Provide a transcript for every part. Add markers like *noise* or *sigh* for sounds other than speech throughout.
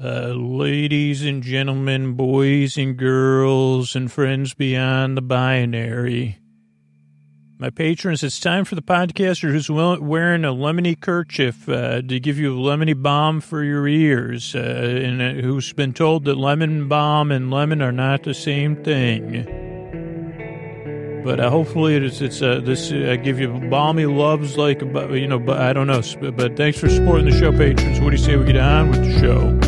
Uh, ladies and gentlemen, boys and girls, and friends beyond the binary. My patrons, it's time for the podcaster who's wearing a lemony kerchief uh, to give you a lemony balm for your ears, uh, and uh, who's been told that lemon balm and lemon are not the same thing. But uh, hopefully it's it's this I give you balmy loves like you know, but I don't know. But thanks for supporting the show, patrons. What do you say we get on with the show?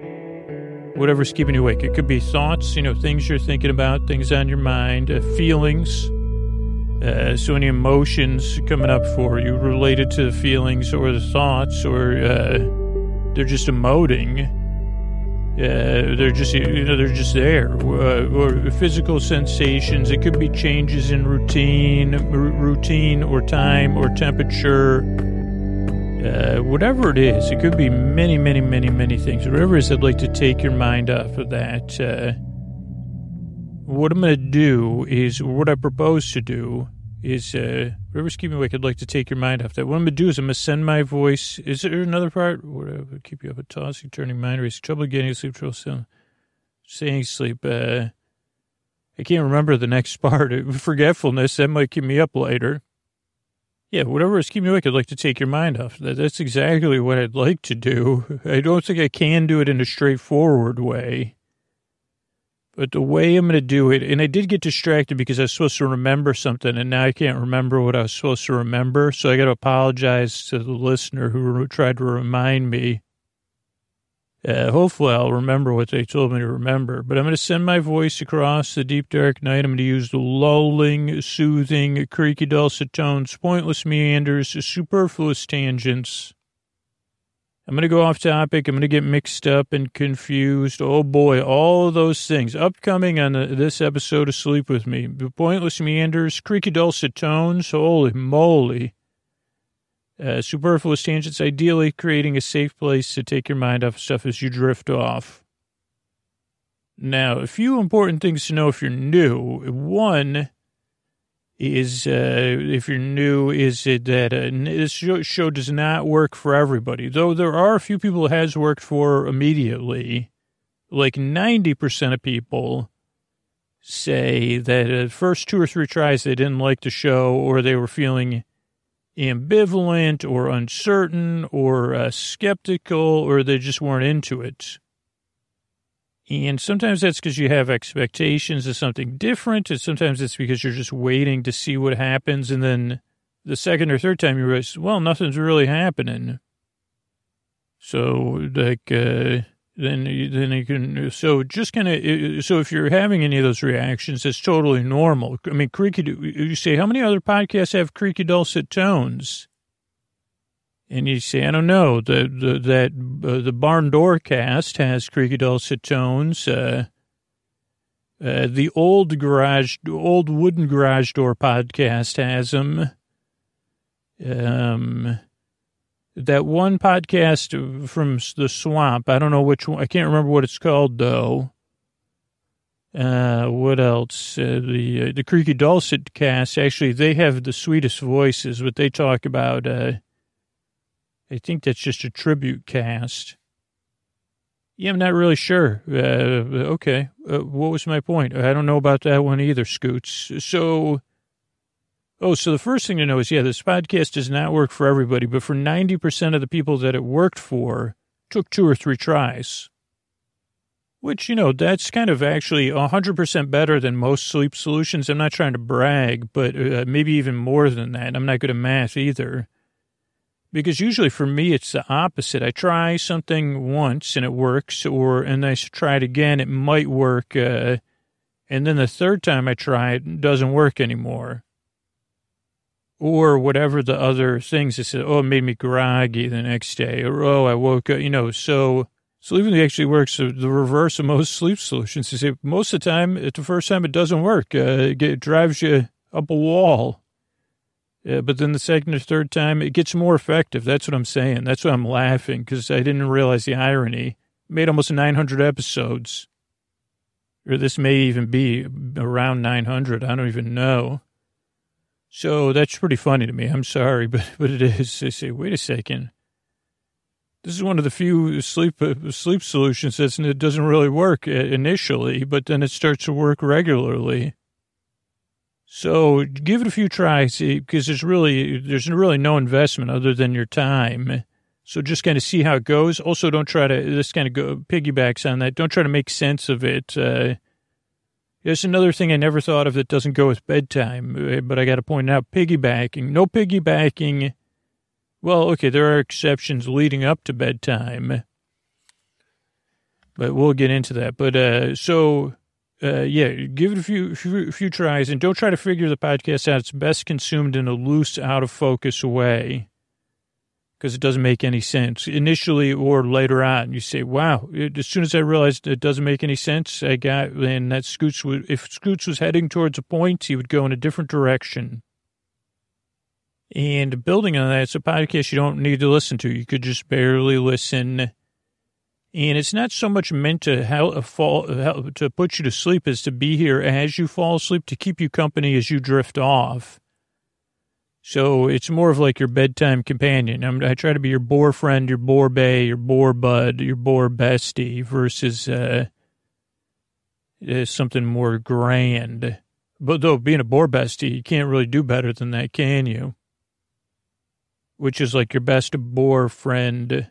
whatever's keeping you awake. It could be thoughts, you know, things you're thinking about, things on your mind, uh, feelings. Uh, so any emotions coming up for you related to the feelings or the thoughts, or uh, they're just emoting. Uh, they're just you know they're just there, uh, or physical sensations. It could be changes in routine, r- routine or time or temperature uh, whatever it is, it could be many, many, many, many things. Whatever it is, I'd like to take your mind off of that. Uh, what I'm going to do is, what I propose to do is, uh, whatever's keeping awake, I'd like to take your mind off that. What I'm going to do is, I'm going to send my voice. Is there another part? Whatever, keep you up a tossing, turning mind race, trouble getting sleep, trouble still, staying sleep. Uh, I can't remember the next *laughs* part. Forgetfulness, that might keep me up later. Yeah, whatever is keeping you awake, I'd like to take your mind off. That's exactly what I'd like to do. I don't think I can do it in a straightforward way. But the way I'm going to do it, and I did get distracted because I was supposed to remember something, and now I can't remember what I was supposed to remember. So I got to apologize to the listener who tried to remind me uh, hopefully, I'll remember what they told me to remember. But I'm going to send my voice across the deep, dark night. I'm going to use the lulling, soothing, creaky, dulcet tones, pointless meanders, superfluous tangents. I'm going to go off topic. I'm going to get mixed up and confused. Oh boy, all those things upcoming on the, this episode of Sleep With Me. The pointless meanders, creaky, dulcet tones. Holy moly. Uh, superfluous tangents, ideally creating a safe place to take your mind off stuff as you drift off. Now, a few important things to know if you're new. One is, uh, if you're new, is it that uh, this show, does not work for everybody, though there are a few people it has worked for immediately. Like 90% of people say that the first two or three tries they didn't like the show or they were feeling ambivalent or uncertain or uh, skeptical or they just weren't into it. And sometimes that's because you have expectations of something different, and sometimes it's because you're just waiting to see what happens. And then the second or third time you realize, well, nothing's really happening. So, like, uh, then then you can so just kind of so if you're having any of those reactions it's totally normal. I mean creaky you say how many other podcasts have creaky dulcet tones? And you say i don't know. The, the that uh, the barn door cast has creaky dulcet tones uh, uh, the old garage old wooden garage door podcast has them um that one podcast from the swamp. I don't know which one. I can't remember what it's called though. Uh, what else? Uh, the uh, the Creaky Dulcet cast. Actually, they have the sweetest voices. What they talk about. Uh, I think that's just a tribute cast. Yeah, I'm not really sure. Uh, okay, uh, what was my point? I don't know about that one either, Scoots. So Oh, so the first thing to know is, yeah, this podcast does not work for everybody, but for 90% of the people that it worked for, took two or three tries. Which, you know, that's kind of actually 100% better than most sleep solutions. I'm not trying to brag, but uh, maybe even more than that. I'm not good at math either. Because usually for me, it's the opposite. I try something once and it works, or, and I try it again, it might work. Uh, and then the third time I try it, it doesn't work anymore or whatever the other things that said, oh, it made me groggy the next day, or oh, I woke up, you know. So Sleeping actually works the reverse of most sleep solutions. You see, most of the time, the first time, it doesn't work. Uh, it drives you up a wall. Uh, but then the second or third time, it gets more effective. That's what I'm saying. That's why I'm laughing because I didn't realize the irony. Made almost 900 episodes. Or this may even be around 900. I don't even know. So that's pretty funny to me. I'm sorry, *laughs* but, but it is. I say, wait a second. This is one of the few sleep uh, sleep solutions that doesn't really work uh, initially, but then it starts to work regularly. So give it a few tries because there's really there's really no investment other than your time. So just kind of see how it goes. Also, don't try to this kind of go piggybacks on that. Don't try to make sense of it. Uh, there's another thing I never thought of that doesn't go with bedtime, uh, but I got to point out piggybacking. No piggybacking well, okay, there are exceptions leading up to bedtime, but we'll get into that. But uh, so, uh, yeah, give it a few, few, few tries and don't try to figure the podcast out. It's best consumed in a loose, out of focus way because it doesn't make any sense initially or later on. You say, "Wow!" It, as soon as I realized it doesn't make any sense, I got and that Scoots would if Scoots was heading towards a point, he would go in a different direction. And building on that, it's a podcast you don't need to listen to. You could just barely listen. And it's not so much meant to help, uh, fall, help, to put you to sleep as to be here as you fall asleep to keep you company as you drift off. So it's more of like your bedtime companion. I'm, i try to be your bore friend, your bore bay, your bore bud, your bore bestie versus uh, uh, something more grand. But though being a bore bestie, you can't really do better than that, can you? which is like your best boar friend,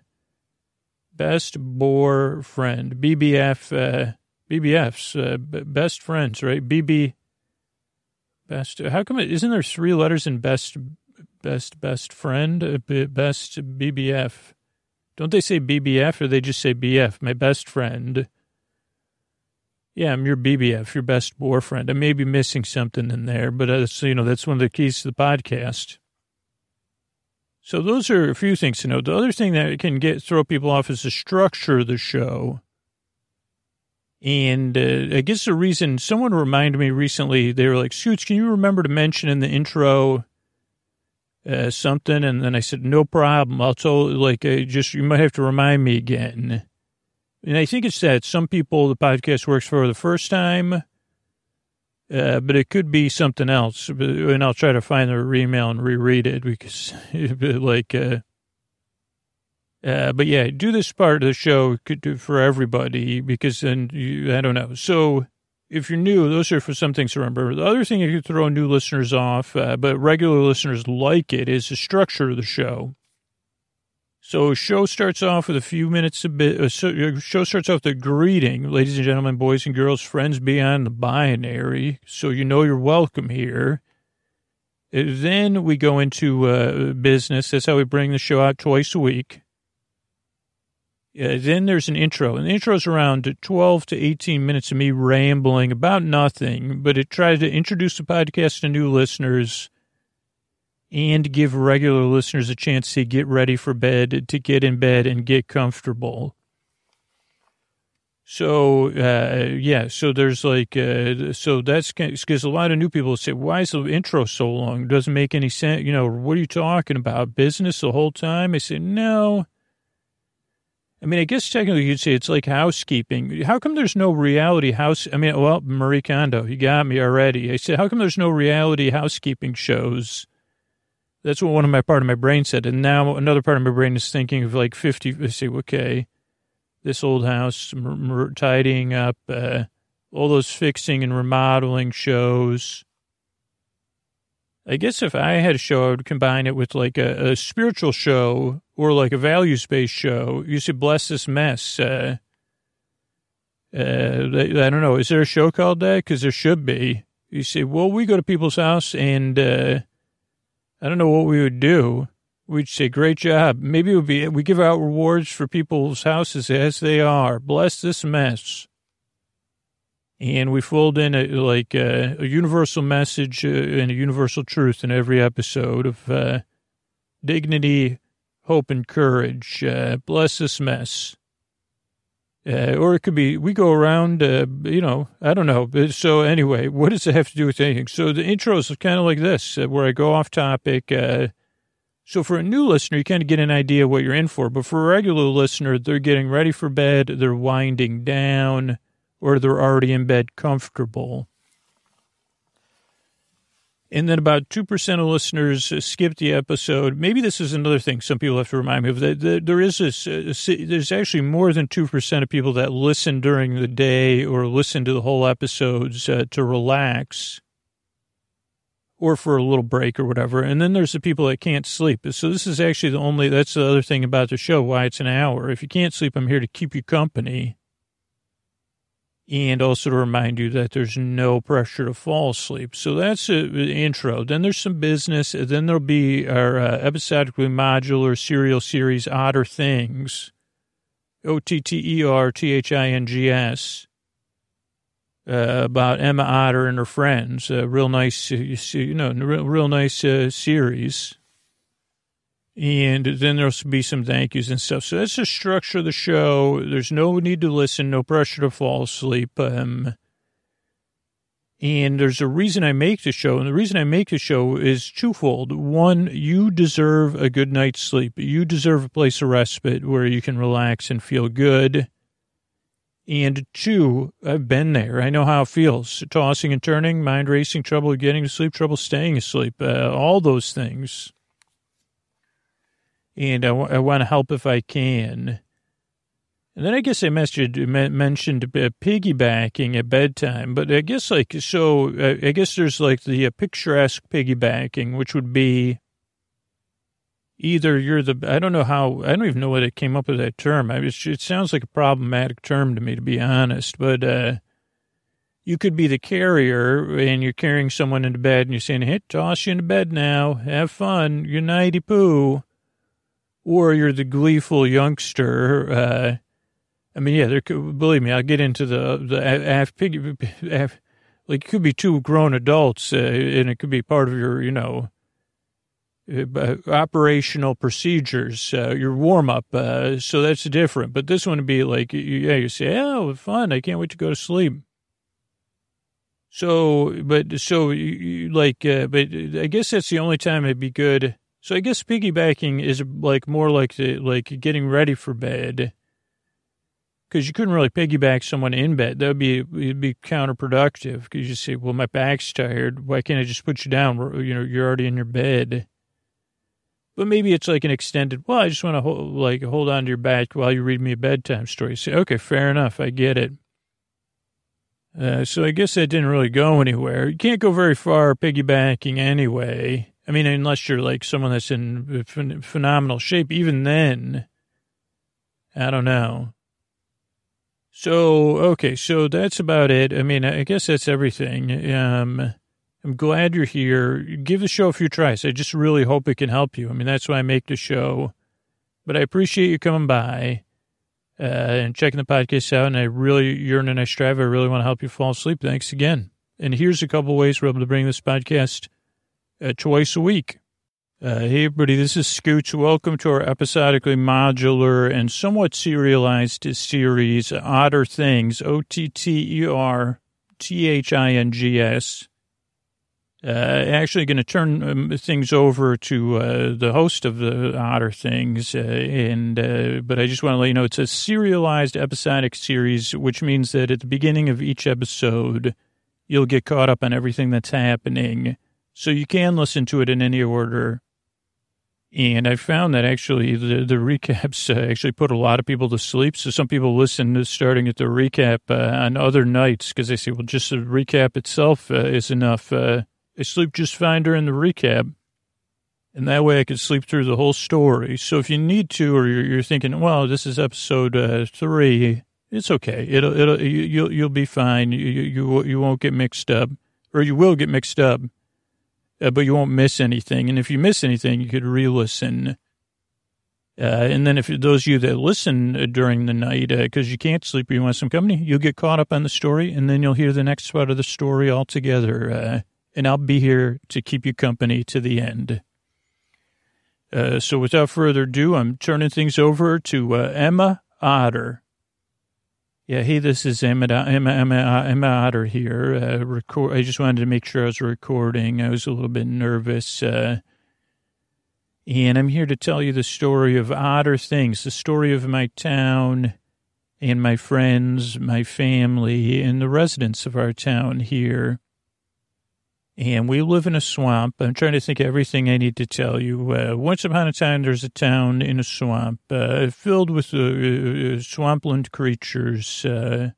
best boar friend, BBF, uh, BBFs, uh, best friends, right? BB, best. How come it isn't there three letters in best, best, best friend, uh, best BBF? Don't they say BBF or they just say BF? My best friend. Yeah, I'm your BBF, your best boyfriend. I may be missing something in there, but uh, you know that's one of the keys to the podcast. So those are a few things to know. The other thing that can get throw people off is the structure of the show. And uh, I guess the reason someone reminded me recently, they were like, Scoots, can you remember to mention in the intro uh, something? And then I said, no problem. I'll tell, like, uh, just, you might have to remind me again. And I think it's that some people the podcast works for the first time uh, but it could be something else. And I'll try to find the email and reread it because, *laughs* like, uh, but yeah, do this part of the show for everybody because then you, I don't know. So if you're new, those are for some things to remember. The other thing you could throw new listeners off, uh, but regular listeners like it, is the structure of the show. So show starts off with a few minutes a bit. Uh, uh, show starts off with greeting, ladies and gentlemen, boys and girls, friends beyond the binary. So you know you're welcome here. Uh, then we go into uh, business. That's how we bring the show out twice a week. Uh, then there's an intro, and the intro is around 12 to 18 minutes of me rambling about nothing, but it tries to introduce the podcast to new listeners and give regular listeners a chance to get ready for bed, to get in bed and get comfortable. So, uh, yeah, so there's like, uh, so that's because a lot of new people say, why is the intro so long? It doesn't make any sense. You know, what are you talking about? Business the whole time? I say, no. I mean, I guess technically you'd say it's like housekeeping. How come there's no reality house? I mean, well, Marie Kondo, you got me already. I said, how come there's no reality housekeeping shows? That's what one of my part of my brain said. And now another part of my brain is thinking of like 50, I say, okay, this old house, tidying up, uh, all those fixing and remodeling shows. I guess if I had a show, I would combine it with like a, a spiritual show or like a values based show. You should bless this mess. Uh, uh, I don't know. Is there a show called that? Because there should be. You say, well, we go to people's house and uh, I don't know what we would do. We'd say, great job. Maybe it would be, we give out rewards for people's houses as they are. Bless this mess. And we fold in a, like a, a universal message uh, and a universal truth in every episode of uh, dignity, hope, and courage. Uh, bless this mess. Uh, or it could be we go around, uh, you know, I don't know. So anyway, what does it have to do with anything? So the intro is kind of like this, uh, where I go off topic. So for a new listener, you kind of get an idea what you're in for. But for a regular listener, they're getting ready for bed, they're winding down, or they're already in bed comfortable. And then about 2% of listeners skip the episode. Maybe this is another thing some people have to remind me of. That there is this, uh, there's actually more than 2% of people that listen during the day or listen to the whole episodes uh, to relax or for a little break or whatever. And then there's the people that can't sleep. So this is actually the only, that's the other thing about the show, why it's an hour. If you can't sleep, I'm here to keep you company and also to remind you that there's no pressure to fall asleep. So that's an intro. Then there's some business. Then there'll be our uh, episodically modular serial series, Otter Things, O T T E R T H I N G S, uh, about Emma Otter and her friends. A real nice, you know, real, real nice uh, series and then there'll be some thank yous and stuff. So that's the structure of the show. There's no need to listen, no pressure to fall asleep. Um, and there's a reason I make the show, and the reason I make the show is twofold. One, you deserve a good night's sleep. You deserve a place of respite where you can relax and feel good. And two, I've been there. I know how it feels. Tossing and turning, mind racing, trouble getting to sleep, trouble staying asleep, uh, all those things and I, w- I want to help if I can. And then I guess I mentioned, mentioned uh, piggybacking at bedtime, but I guess like, so uh, I guess there's like the uh, picturesque piggybacking, which would be either you're the, I don't know how, I don't even know what it came up with that term. I it sounds like a problematic term to me, to be honest, but, uh, you could be the carrier and you're carrying someone into bed and you're saying, hey, toss you into bed now. Have fun. You're nighty poo or you're the gleeful youngster. Uh, I mean, yeah, there believe me, I'll get into the, the half pig, half, like it could be two grown adults, uh, and it could be part of your, you know, uh, operational procedures, uh, your warm up. Uh, so that's different. But this one would be like, yeah, you say, oh, fun. I can't wait to go to sleep. So, but so you, like, uh, but I guess that's the only time it'd be good so I guess piggybacking is like more like the, like getting ready for bed. Because you couldn't really piggyback someone in bed. That would be it'd be counterproductive. Because you say, "Well, my back's tired. Why can't I just put you down? You know, you're already in your bed." But maybe it's like an extended. Well, I just want to hold, like hold on to your back while you read me a bedtime story. Say, okay, fair enough. I get it. Uh, so I guess that didn't really go anywhere. You can't go very far piggybacking anyway. I mean, unless you're like someone that's in phenomenal shape, even then, I don't know. So, okay, so that's about it. I mean, I guess that's everything. Um, I'm glad you're here. Give the show a few tries. I just really hope it can help you. I mean, that's why I make the show. But I appreciate you coming by uh, and checking the podcast out. And I really yearn and I strive. I really want to help you fall asleep. Thanks again. And here's a couple ways we're able to bring this podcast – uh, twice a week. Uh, hey, everybody, this is Scooch. Welcome to our episodically modular and somewhat serialized series, Otter Things, O T T E R T H I N G S. Uh, actually going to turn um, things over to uh, the host of the Otter Things, uh, and uh, but I just want to let you know it's a serialized episodic series, which means that at the beginning of each episode, you'll get caught up on everything that's happening so you can listen to it in any order. And I found that actually the, the recaps uh, actually put a lot of people to sleep. So some people listen to starting at the recap uh, on other nights because they say, well, just the recap itself uh, is enough. Uh, I sleep just fine during the recap. And that way I could sleep through the whole story. So if you need to, or you're, you're thinking, well, this is episode uh, three, it's okay. It'll, it'll, you, you'll, you'll be fine. You, you, you won't get mixed up, or you will get mixed up uh, but you won't miss anything. And if you miss anything, you could re-listen. Uh, and then if those of you that listen uh, during the night because uh, you can't sleep or you want some company, you'll get caught up on the story, and then you'll hear the next part of the story altogether. Uh, and I'll be here to keep you company to the end. So without further ado, I'm turning things over to Emma Otter. Yeah, hey, this is Emma, Emma, Emma, Emma Otter here. Uh, record, I just wanted to make sure I was recording. I was a little bit nervous. Uh, and I'm here to tell you the story of Otter Things, the story of my town and my friends, my family, and the residents of our town here. And we live in a swamp. I'm trying to think of everything I need to tell you. Uh, once upon a time, there's a town in a swamp uh, filled with uh, uh swampland creatures. Uh,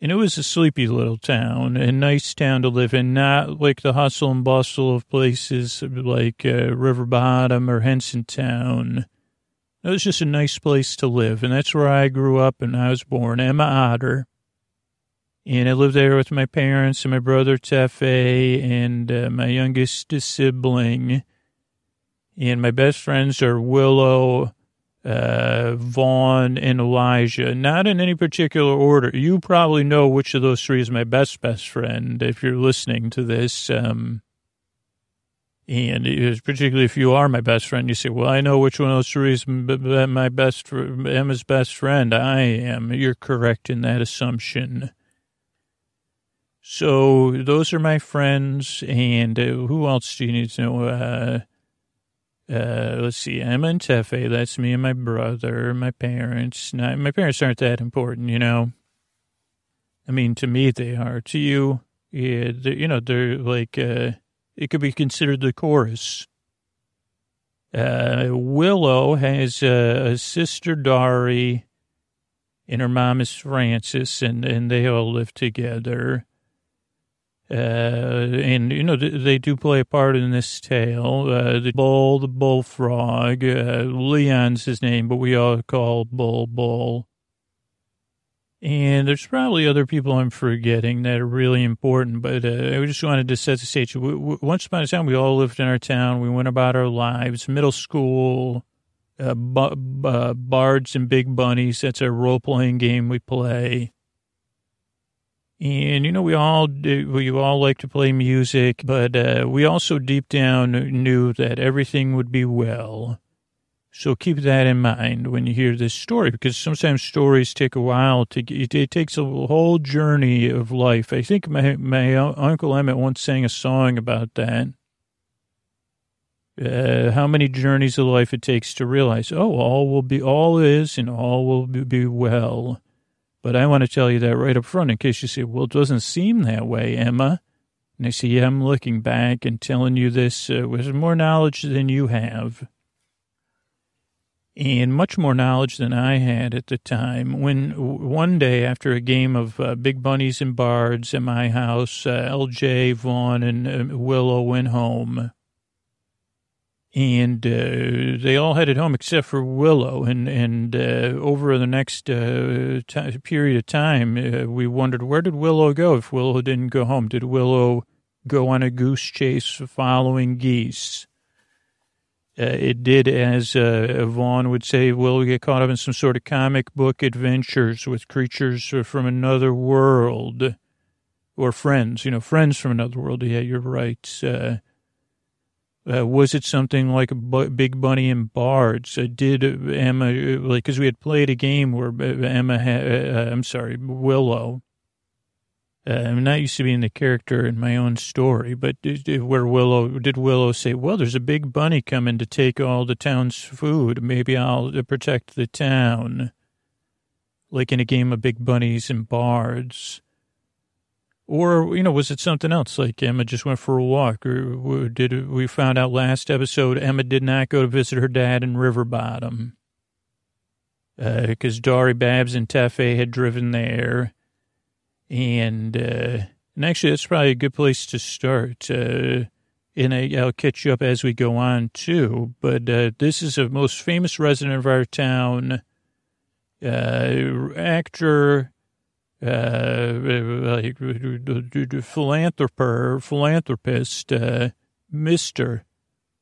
and it was a sleepy little town, a nice town to live in, not like the hustle and bustle of places like uh, River Bottom or Henson Town. It was just a nice place to live, and that's where I grew up and I was born, Emma Otter. And I lived there with my parents and my brother Tefe and uh, my youngest sibling. And my best friends are Willow, uh, Vaughn, and Elijah. Not in any particular order. You probably know which of those three is my best best friend if you're listening to this. Um, and particularly if you are my best friend, you say, well, I know which one of those three is my best, Emma's best friend. I am. You're correct in that assumption. So those are my friends, and uh, who else do you need to know? Uh, uh, let's see, Emma and Tefe, that's me and my brother, my parents. Not, my parents aren't that important, you know. I mean, to me they are. To you, yeah, you know, they're like, uh, it could be considered the chorus. Uh, Willow has a sister, Dari, and her mom is Frances, and, and they all live together. Uh, and, you know, they do play a part in this tale. Uh, the bull, the bullfrog, uh, Leon's his name, but we all call Bull Bull. And there's probably other people I'm forgetting that are really important, but uh, I just wanted to set the stage. Once upon a time, we all lived in our town. We went about our lives, middle school, uh, uh, Bards and Big Bunnies. That's a role playing game we play. And, you know, we all we all like to play music, but uh, we also deep down knew that everything would be well. So keep that in mind when you hear this story, because sometimes stories take a while to get, it takes a whole journey of life. I think my, my Uncle Emmett once sang a song about that. Uh, how many journeys of life it takes to realize, oh, all will be, all is and all will be well. But I want to tell you that right up front in case you say, well, it doesn't seem that way, Emma. And I say, yeah, I'm looking back and telling you this uh, with more knowledge than you have. And much more knowledge than I had at the time. When one day after a game of uh, Big Bunnies and Bards at my house, uh, LJ, Vaughn, and uh, Willow went home and uh, they all headed home except for Willow. And and uh, over the next uh, t- period of time, uh, we wondered where did Willow go? If Willow didn't go home, did Willow go on a goose chase following geese? Uh, it did, as uh, Vaughn would say, Willow get caught up in some sort of comic book adventures with creatures from another world, or friends, you know, friends from another world. Yeah, you're right uh, was it something like a Big Bunny and Bards? Uh, did Emma, uh, like, because we had played a game where uh, Emma, had, uh, I'm sorry, Willow. Uh, I'm not used to being the character in my own story, but where Willow, did Willow say, well, there's a big bunny coming to take all the town's food. Maybe I'll protect the town. Like in a game of Big Bunnies and Bards. Or, you know, was it something else? Like Emma just went for a walk? Or did we found out last episode Emma did not go to visit her dad in River Bottom? Because uh, Dari Babs and Tefe had driven there. And, uh, and actually, that's probably a good place to start. Uh, and I, will catch you up as we go on, too. But uh, this is a most famous resident of our town, uh, actor, like philanthropist, philanthropist, uh, Mr.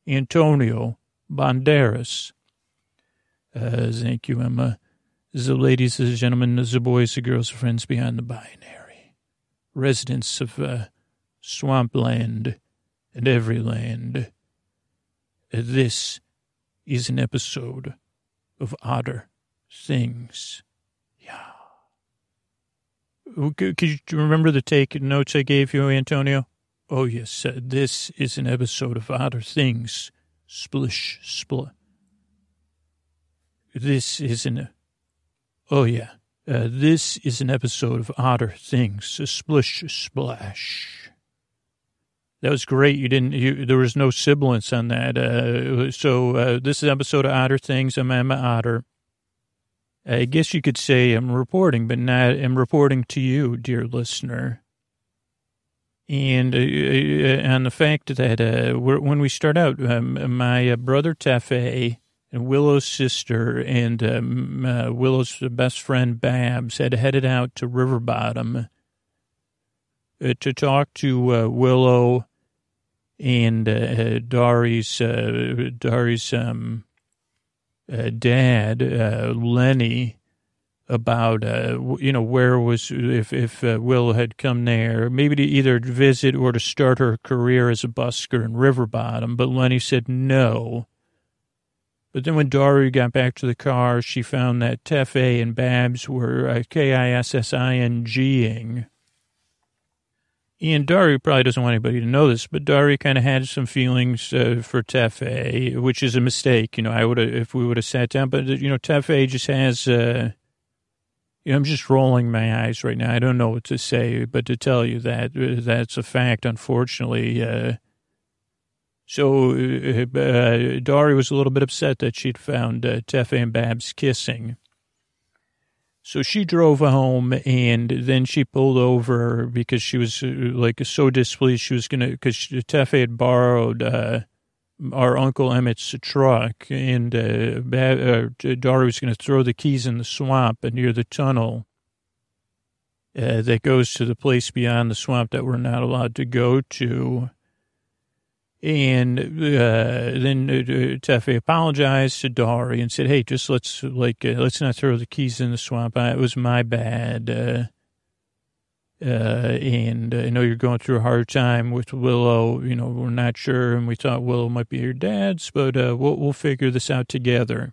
Antonio Banderas. Uh, thank you, Emma. The ladies, the gentlemen, the boys, the girls, the friends behind the binary, residents of uh, swampland and every land. This is an episode of Otter Things. Could you remember the take notes I gave you, Antonio? Oh, yes. Uh, this is an episode of Otter Things. Splish, split. This is an. Oh, yeah. Uh, this is an episode of Otter Things. Splish, splash. That was great. You didn't. You, there was no sibilance on that. Uh, so uh, this is an episode of Otter Things. I'm Emma Otter. I guess you could say I'm reporting, but not. I'm reporting to you, dear listener and uh, uh, on the fact that uh, when we start out, um, my uh, brother Tefe and Willow's sister and um, uh, Willow's best friend Babs had headed out to River Bottom uh, to talk to Willow and Dari's Dari's um, dad Lenny about, uh, you know, where was, if, if uh, Will had come there, maybe to either visit or to start her career as a busker in River Bottom. But Lenny said no. But then when Dari got back to the car, she found that Tefe and Babs were uh, K-I-S-S-I-N-G-ing. And Dari probably doesn't want anybody to know this, but Dari kind of had some feelings uh, for Tefe, which is a mistake. You know, I would have, if we would have sat down, but, you know, Tefe just has, uh, I'm just rolling my eyes right now. I don't know what to say, but to tell you that uh, that's a fact, unfortunately. Uh, so uh, uh, Dari was a little bit upset that she'd found uh, Tefe and Babs kissing. So she drove home and then she pulled over because she was uh, like so displeased. She was going to, because Tefe had borrowed uh, our Uncle Emmett's truck, and uh, uh, Dari was going to throw the keys in the swamp near the tunnel uh, that goes to the place beyond the swamp that we're not allowed to go to. And uh, then uh, Tefe apologized to Dari and said, "Hey, just let's like uh, let's not throw the keys in the swamp. I, it was my bad." Uh, uh, and I know you're going through a hard time with Willow. You know, we're not sure, and we thought Willow might be your dad's, but uh, we'll, we'll figure this out together.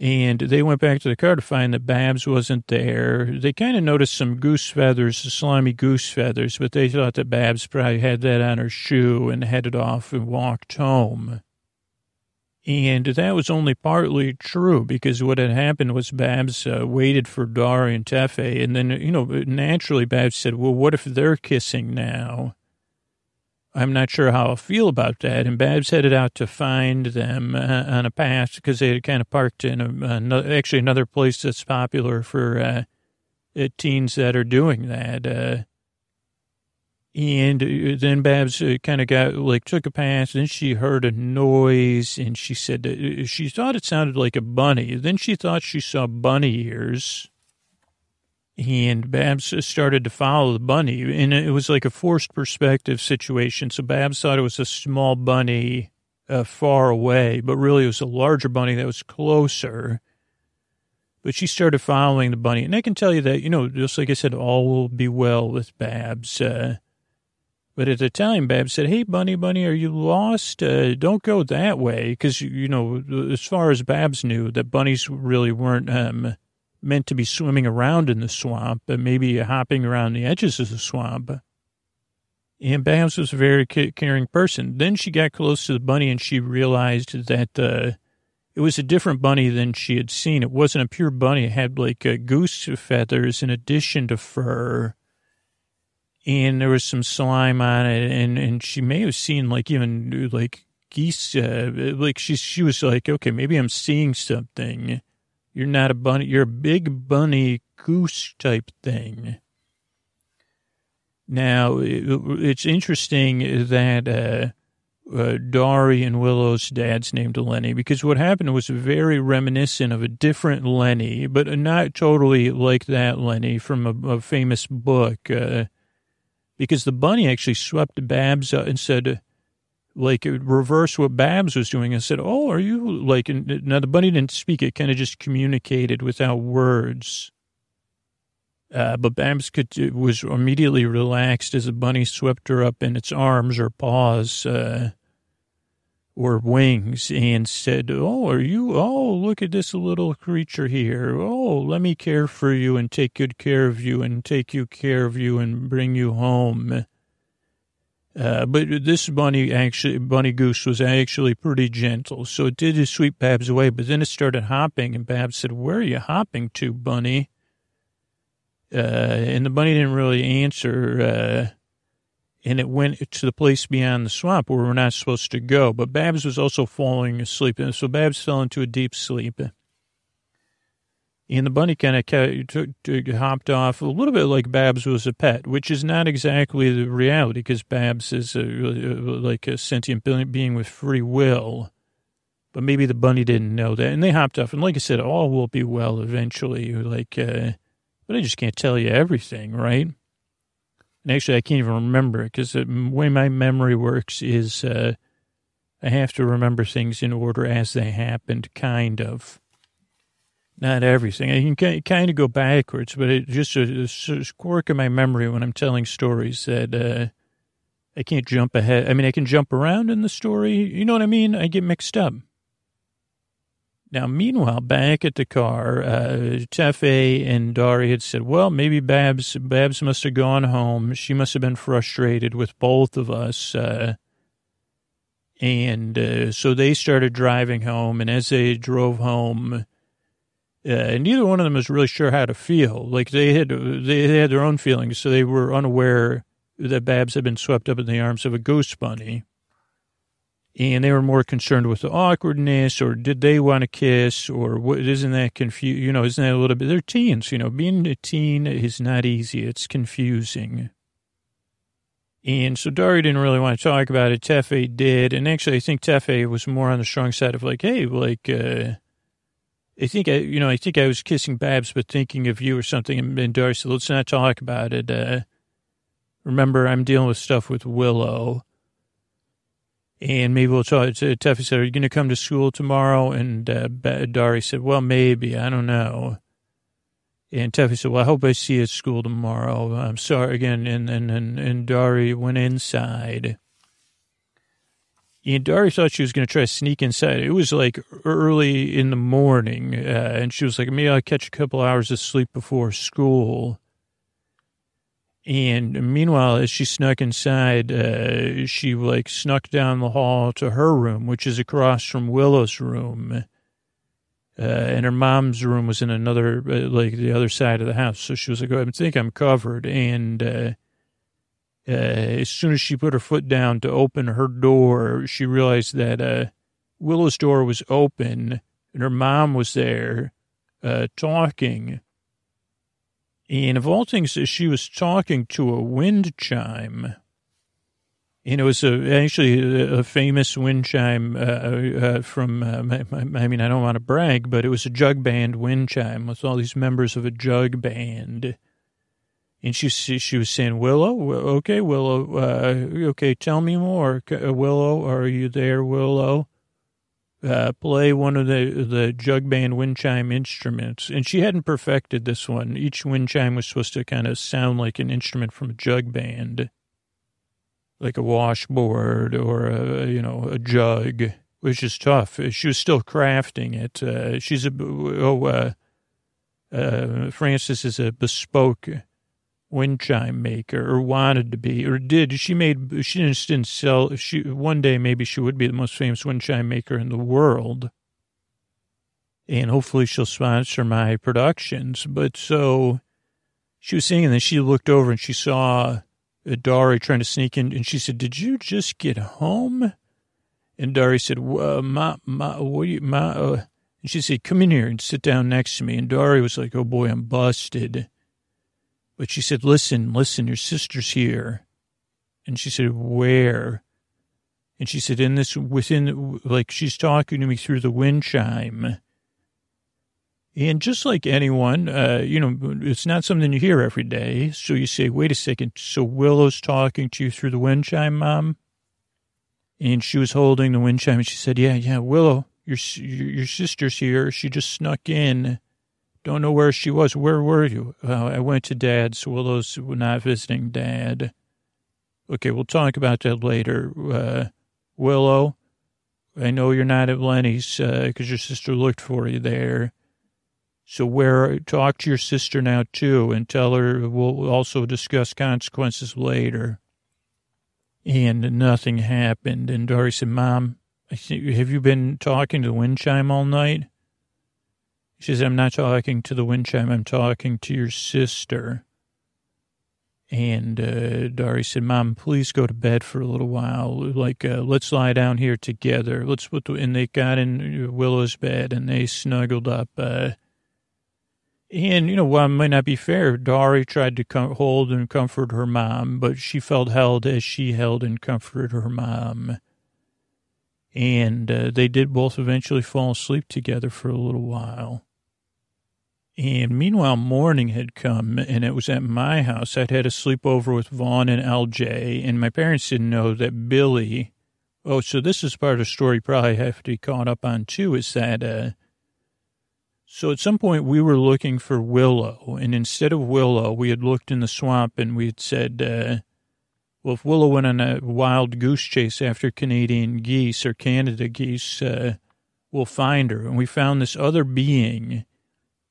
And they went back to the car to find that Babs wasn't there. They kind of noticed some goose feathers, slimy goose feathers, but they thought that Babs probably had that on her shoe and headed off and walked home. And that was only partly true because what had happened was Babs uh, waited for Dari and Tefe. And then, you know, naturally Babs said, well, what if they're kissing now? I'm not sure how I'll feel about that. And Babs headed out to find them uh, on a path because they had kind of parked in a, actually another place that's popular for uh, teens that are doing that. Uh, and uh, then Babs uh, kind of got like took a pass. Then she heard a noise, and she said uh, she thought it sounded like a bunny. Then she thought she saw bunny ears, and Babs started to follow the bunny, and it was like a forced perspective situation. So Babs thought it was a small bunny uh, far away, but really it was a larger bunny that was closer. But she started following the bunny, and I can tell you that you know, just like I said, all will be well with Babs. Uh, but at the time, Babs said, Hey, Bunny, Bunny, are you lost? Uh, don't go that way. Because, you know, as far as Babs knew, that bunnies really weren't um, meant to be swimming around in the swamp, but maybe hopping around the edges of the swamp. And Babs was a very caring person. Then she got close to the bunny and she realized that uh, it was a different bunny than she had seen. It wasn't a pure bunny. It had like uh, goose feathers in addition to fur and there was some slime on it, and and she may have seen like even like geese, uh, like she she was like, okay, maybe I'm seeing something. You're not a bunny, you're a big bunny goose type thing. Now it's interesting that. Uh, uh, Dari and Willow's dad's named Lenny because what happened was very reminiscent of a different Lenny, but not totally like that Lenny from a, a famous book. Uh, because the bunny actually swept Babs up and said, like, it reverse what Babs was doing and said, Oh, are you like, now the bunny didn't speak, it kind of just communicated without words. Uh, but Babs could, was immediately relaxed as the bunny swept her up in its arms or paws. Uh, or wings and said, Oh, are you? Oh, look at this little creature here. Oh, let me care for you and take good care of you and take you care of you and bring you home. Uh, but this bunny actually, bunny goose was actually pretty gentle. So it did sweep Babs away, but then it started hopping and Babs said, where are you hopping to, bunny? Uh, and the bunny didn't really answer. Uh, and it went to the place beyond the swamp where we're not supposed to go. But Babs was also falling asleep, and so Babs fell into a deep sleep. And the bunny kind of hopped off a little bit like Babs was a pet, which is not exactly the reality because Babs is a, like a sentient being with free will. But maybe the bunny didn't know that, and they hopped off. And like I said, all will be well eventually. Like, uh, but I just can't tell you everything, right? And actually, I can't even remember it because the way my memory works is uh, I have to remember things in order as they happened, kind of. Not everything. I can kind of go backwards, but it just a, a quirk of my memory when I'm telling stories that uh, I can't jump ahead. I mean, I can jump around in the story. You know what I mean? I get mixed up. Now, meanwhile, back at the car, uh, Tefe and Dari had said, well, maybe Babs, Babs must have gone home. She must have been frustrated with both of us. Uh, and uh, so they started driving home. And as they drove home, uh, neither one of them was really sure how to feel. Like they had, they had their own feelings. So they were unaware that Babs had been swept up in the arms of a ghost bunny and they were more concerned with the awkwardness or did they want to kiss or what isn't that confused you know isn't that a little bit they're teens you know being a teen is not easy it's confusing and so Dari didn't really want to talk about it. Tefe did. And actually, I think Tefe was more on the strong side of like, hey, like, uh, I think I, you know, I think I was kissing Babs, but thinking of you or something. And, and said, let's not talk about it. Uh, remember, I'm dealing with stuff with Willow. And maybe we'll talk. Tefe said, are you going to come to school tomorrow? And uh, Dari said, well, maybe. I don't know. And Tefe said, well, I hope I see you at school tomorrow. I'm sorry again. And, and, and, and Dari went inside. And Dari thought she was going to try to sneak inside. It was like early in the morning. Uh, and she was like, maybe I'll catch a couple hours of sleep before school. And meanwhile, as she snuck inside, uh, she like snuck down the hall to her room, which is across from Willow's room. Uh, and her mom's room was in another, uh, like the other side of the house. So she was like, oh, I think I'm covered. And uh, uh, as soon as she put her foot down to open her door, she realized that uh, Willow's door was open and her mom was there talking and of all things, she was talking to a wind chime. And it was a, actually a, famous wind chime uh, uh, from, uh, I mean, I don't want to brag, but it was a jug band wind chime with all these members of a jug band. And she she was saying, Willow, okay, Willow, uh, okay, tell me more. Uh, Willow, are you there, Willow? uh, play one of the the jug band wind chime instruments, and she hadn't perfected this one. Each wind chime was supposed to kind of sound like an instrument from a jug band, like a washboard or a you know a jug, which is tough. She was still crafting it. Uh, she's a oh uh, uh, Frances is a bespoke wind chime maker or wanted to be or did. She made she didn't, didn't sell she one day maybe she would be the most famous wind chime maker in the world. And hopefully she'll sponsor my productions. But so she was singing and then she looked over and she saw Dari trying to sneak in and she said did you just get home? And Dari said uh, ma ma what you ma uh, and she said come in here and sit down next to me. And Dari was like oh boy I'm busted but she said, listen, listen, your sister's here. And she said, where? And she said, in this, within, like, she's talking to me through the wind chime. And just like anyone, uh, you know, it's not something you hear every day. So you say, wait a second. So Willow's talking to you through the wind chime, Mom? And she was holding the wind chime and she said, yeah, yeah, Willow, your, your, your sister's here. She just snuck in. Don't know where she was. Where were you? Uh, I went to Dad's. Willow's not visiting Dad. Okay, we'll talk about that later. Uh, Willow, I know you're not at Lenny's because uh, your sister looked for you there. So where talk to your sister now too, and tell her we'll also discuss consequences later. And nothing happened. And Dari said, "Mom, have you been talking to the wind chime all night?" She says, "I'm not talking to the wind chime. I'm talking to your sister." And uh, Dari said, "Mom, please go to bed for a little while. Like, uh, let's lie down here together. Let's put." The, and they got in Willow's bed and they snuggled up. Uh, and, you know, while it might not be fair, Dari tried to com- hold and comfort her mom, but she felt held as she held and comforted her mom. And uh, they did both eventually fall asleep together for a little while. And meanwhile, morning had come, and it was at my house. I'd had a sleepover with Vaughn and LJ, and my parents didn't know that Billy. Oh, so this is part of the story you probably have to be caught up on, too, is that. Uh, so at some point we were looking for Willow, and instead of Willow, we had looked in the swamp and we had said, uh, well, if Willow went on a wild goose chase after Canadian geese or Canada geese, uh, we'll find her. And we found this other being,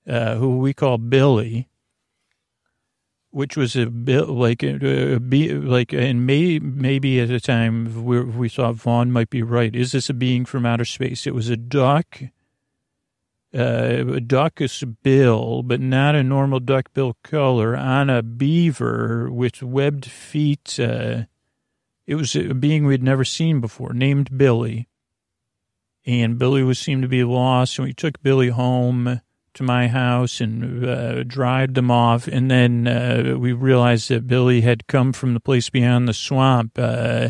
uh, who we call Billy, which was a bit like a, a, a like, and may, maybe at the time we, we thought Vaughn might be right. Is this a being from outer space? It was a duck uh, a duckus bill, but not a normal duck bill color, on a beaver with webbed feet. Uh, it was a being we had never seen before, named Billy. And Billy was seemed to be lost, and we took Billy home to my house and uh, dried them off. And then uh, we realized that Billy had come from the place beyond the swamp. Uh,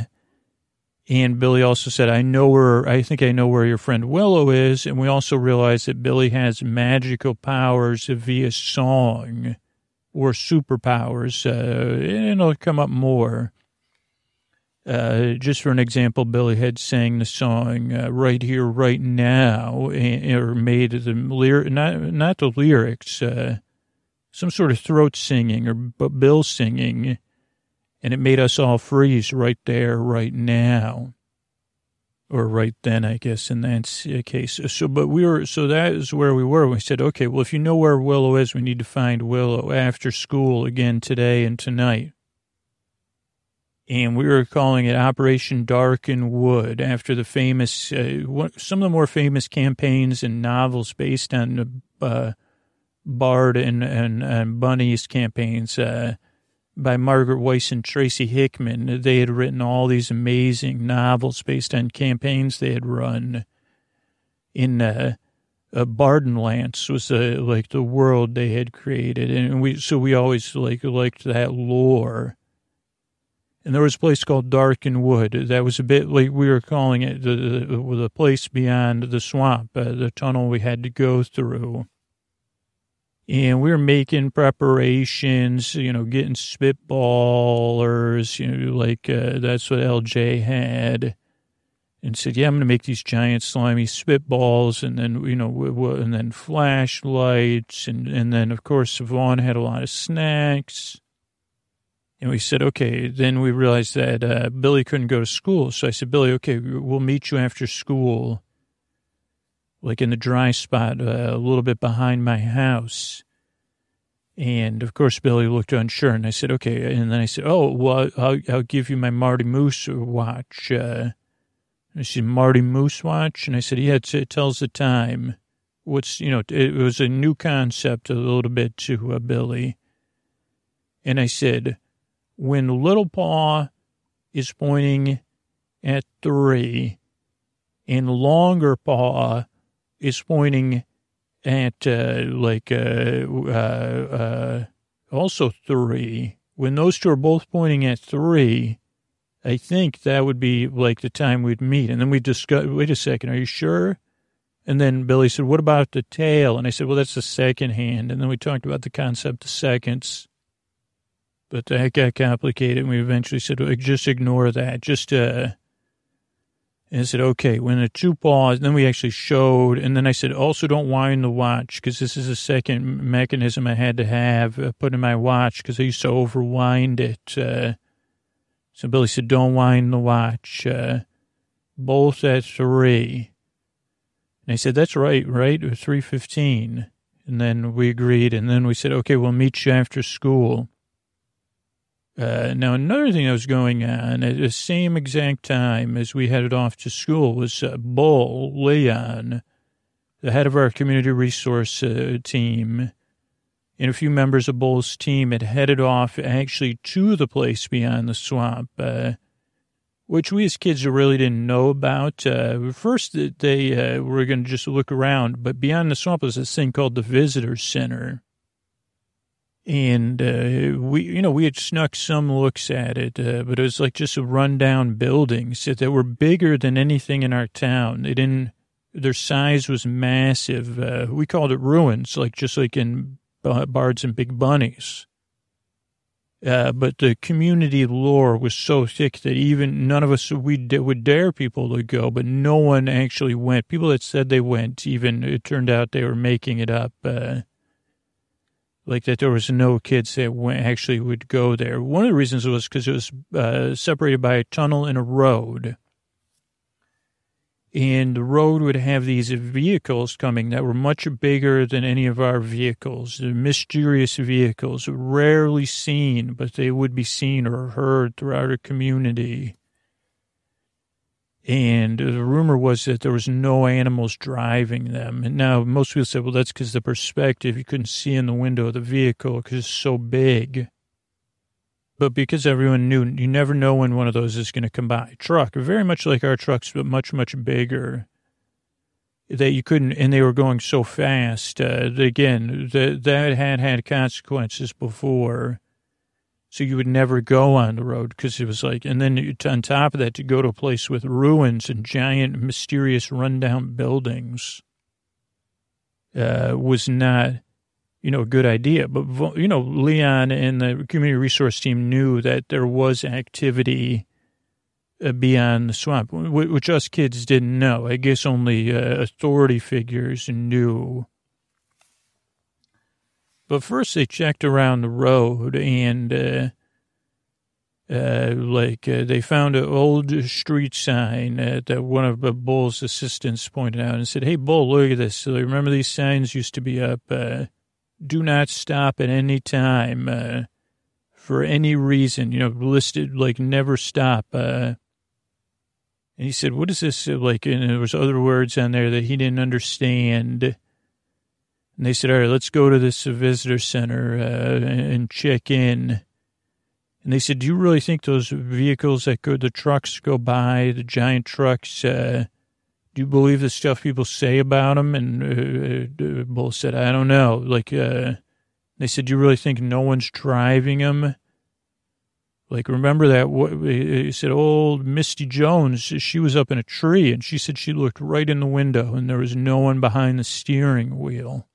and Billy also said, I know where, I think I know where your friend Willow is. And we also realized that Billy has magical powers via song or superpowers. Uh, and it'll come up more. Uh, just for an example, Billy had sang the song uh, "Right Here, Right Now," or made the lyric, not not the lyrics, uh, some sort of throat singing or Bill singing, and it made us all freeze right there, right now. Or right then, I guess, in that case. So, but we were, so that is where we were. We said, okay, well, if you know where Willow is, we need to find Willow after school again today and tonight. And we were calling it Operation Darken Wood after the famous, uh, some of the more famous campaigns and novels based on uh, Bard and, and, and Bunny's campaigns. Uh, by Margaret Weis and Tracy Hickman. They had written all these amazing novels based on campaigns they had run in uh, uh, Bardenlands was uh, like the world they had created, and we so we always like liked that lore. And there was a place called Darken Wood. That was a bit like we were calling it the the, the place beyond the swamp, uh, the tunnel we had to go through. And we were making preparations, you know, getting spitballers, you know, like uh, that's what LJ had, and said, "Yeah, I'm going to make these giant slimy spitballs, and then you know, w- w- and then flashlights, and and then of course Vaughn had a lot of snacks." And we said, okay. Then we realized that uh, Billy couldn't go to school, so I said, Billy, okay, we'll meet you after school like in the dry spot uh, a little bit behind my house. And of course, Billy looked unsure, and I said, "Okay." And then I said, "Oh, well, I'll, I'll give you my Marty Moose watch." Uh, she said, "Marty Moose watch," and I said, "Yeah, it tells the time." What's you know, it was a new concept a little bit to uh, Billy. And I said, "When Little Paw is pointing at three, and Longer Paw is pointing at uh, like uh, uh, uh, also three. When those two are both pointing at three, I think that would be like the time we'd meet. And then we discuss. Wait a second, are you sure? And then Billy said, "What about the tail?" And I said, "Well, that's the second hand." And then we talked about the concept of seconds. But that got complicated, and we eventually said, "Just ignore that. Just uh, and I said, okay, when the two paws, then we actually showed, and then I said, also don't wind the watch, because this is a second mechanism I had to have uh, put in my watch, because I used to overwind it. Uh, so Billy said, don't wind the watch. Uh, both at three. And I said, that's right, right? 3.15. And then we agreed. And then we said, okay, we'll meet you after school. Uh, now, another thing that was going on at the same exact time as we headed off to school was uh, Bull Leon, the head of our community resource uh, team, and a few members of Bull's team had headed off actually to the place beyond the swamp, uh, which we as kids really didn't know about. Uh, first, they were going to just look around, but beyond the swamp was this thing called the Visitor Center and uh, we, you know, we had snuck some looks at it, uh, but it was like just a rundown buildings that were bigger than anything in our town. They didn't, their size was massive. Uh, we called it ruins, like just like in Bards and Big Bunnies. Uh, but the community lore was so thick that even none of us we d- would dare people to go, but no one actually went. People that said they went, even it turned out they were making it up. Like that there was no kids that went, actually would go there. One of the reasons was because it was uh, separated by a tunnel and a road. And the road would have these vehicles coming that were much bigger than any of our vehicles, the mysterious vehicles, rarely seen, but they would be seen or heard throughout a community. And the rumor was that there was no animals driving them. And now most people said, well, that's because the perspective, you couldn't see in the window of the vehicle because it's so big. But because everyone knew, you never know when one of those is going to come by. Truck, very much like our trucks, but much, much bigger. That you couldn't, and they were going so fast. Uh, again, that, that had had consequences before so you would never go on the road because it was like, and then on top of that, to go to a place with ruins and giant, mysterious, rundown buildings uh, was not, you know, a good idea. But, you know, Leon and the community resource team knew that there was activity uh, beyond the swamp, which us kids didn't know. I guess only uh, authority figures knew but first, they checked around the road and, uh, uh, like, uh, they found an old street sign that one of Bull's assistants pointed out and said, Hey, Bull, look at this. So remember these signs used to be up, uh, do not stop at any time, uh, for any reason, you know, listed like never stop, uh, and he said, what is this? Like, and there was other words on there that he didn't understand. And they said, all right, let's go to this visitor center uh, and check in. And they said, do you really think those vehicles that go, the trucks go by, the giant trucks, uh, do you believe the stuff people say about them? And uh, uh Bull said, I don't know. Like, uh, they said, do you really think no one's driving them? Like, remember that? What, he said, old Misty Jones, she was up in a tree and she said she looked right in the window and there was no one behind the steering wheel.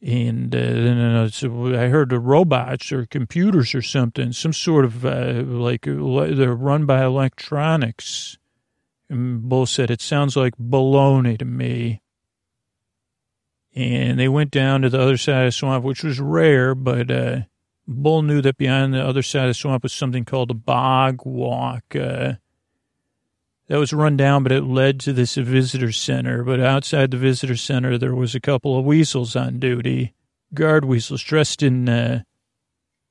And uh, then uh, so I heard the robots or computers or something, some sort of uh, like they're run by electronics. And Bull said, it sounds like baloney to me. And they went down to the other side of the swamp, which was rare, but uh, Bull knew that behind the other side of the swamp was something called a bog walk. Uh, that was run down, but it led to this visitor center. But outside the visitor center, there was a couple of weasels on duty, guard weasels dressed in uh,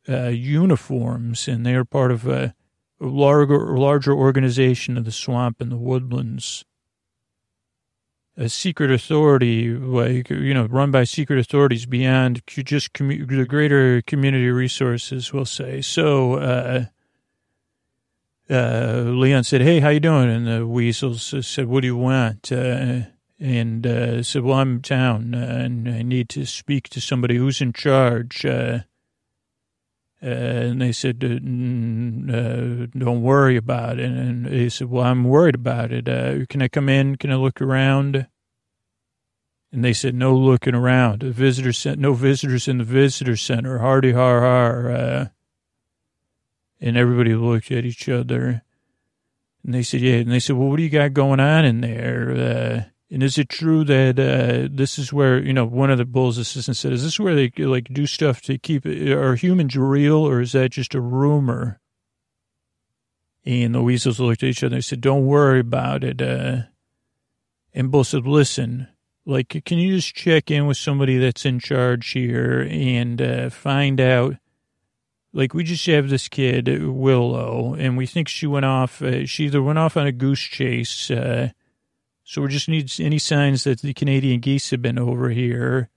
uh, uniforms, and they are part of a larger, larger organization of the swamp and the woodlands. A secret authority, like, you know, run by secret authorities beyond just commu- the greater community resources, we'll say. So, uh, uh, Leon said, "Hey, how you doing?" And the weasels said, "What do you want?" Uh, and uh, said, "Well, I'm in town uh, and I need to speak to somebody who's in charge." Uh, uh, and they said, "Don't worry about it." And he said, "Well, I'm worried about it. can I come in? Can I look around?" And they said, "No looking around. The visitor center, no visitors in the visitor center. Hardy har har." And everybody looked at each other. And they said, yeah. And they said, well, what do you got going on in there? Uh, and is it true that uh, this is where, you know, one of the Bull's assistants said, is this where they, like, do stuff to keep, are humans real or is that just a rumor? And the weasels looked at each other and said, don't worry about it. Uh, and both said, listen, like, can you just check in with somebody that's in charge here and uh, find out? Like, we just have this kid, Willow, and we think she went off, uh, she either went off on a goose chase. Uh, so we just need any signs that the Canadian geese have been over here.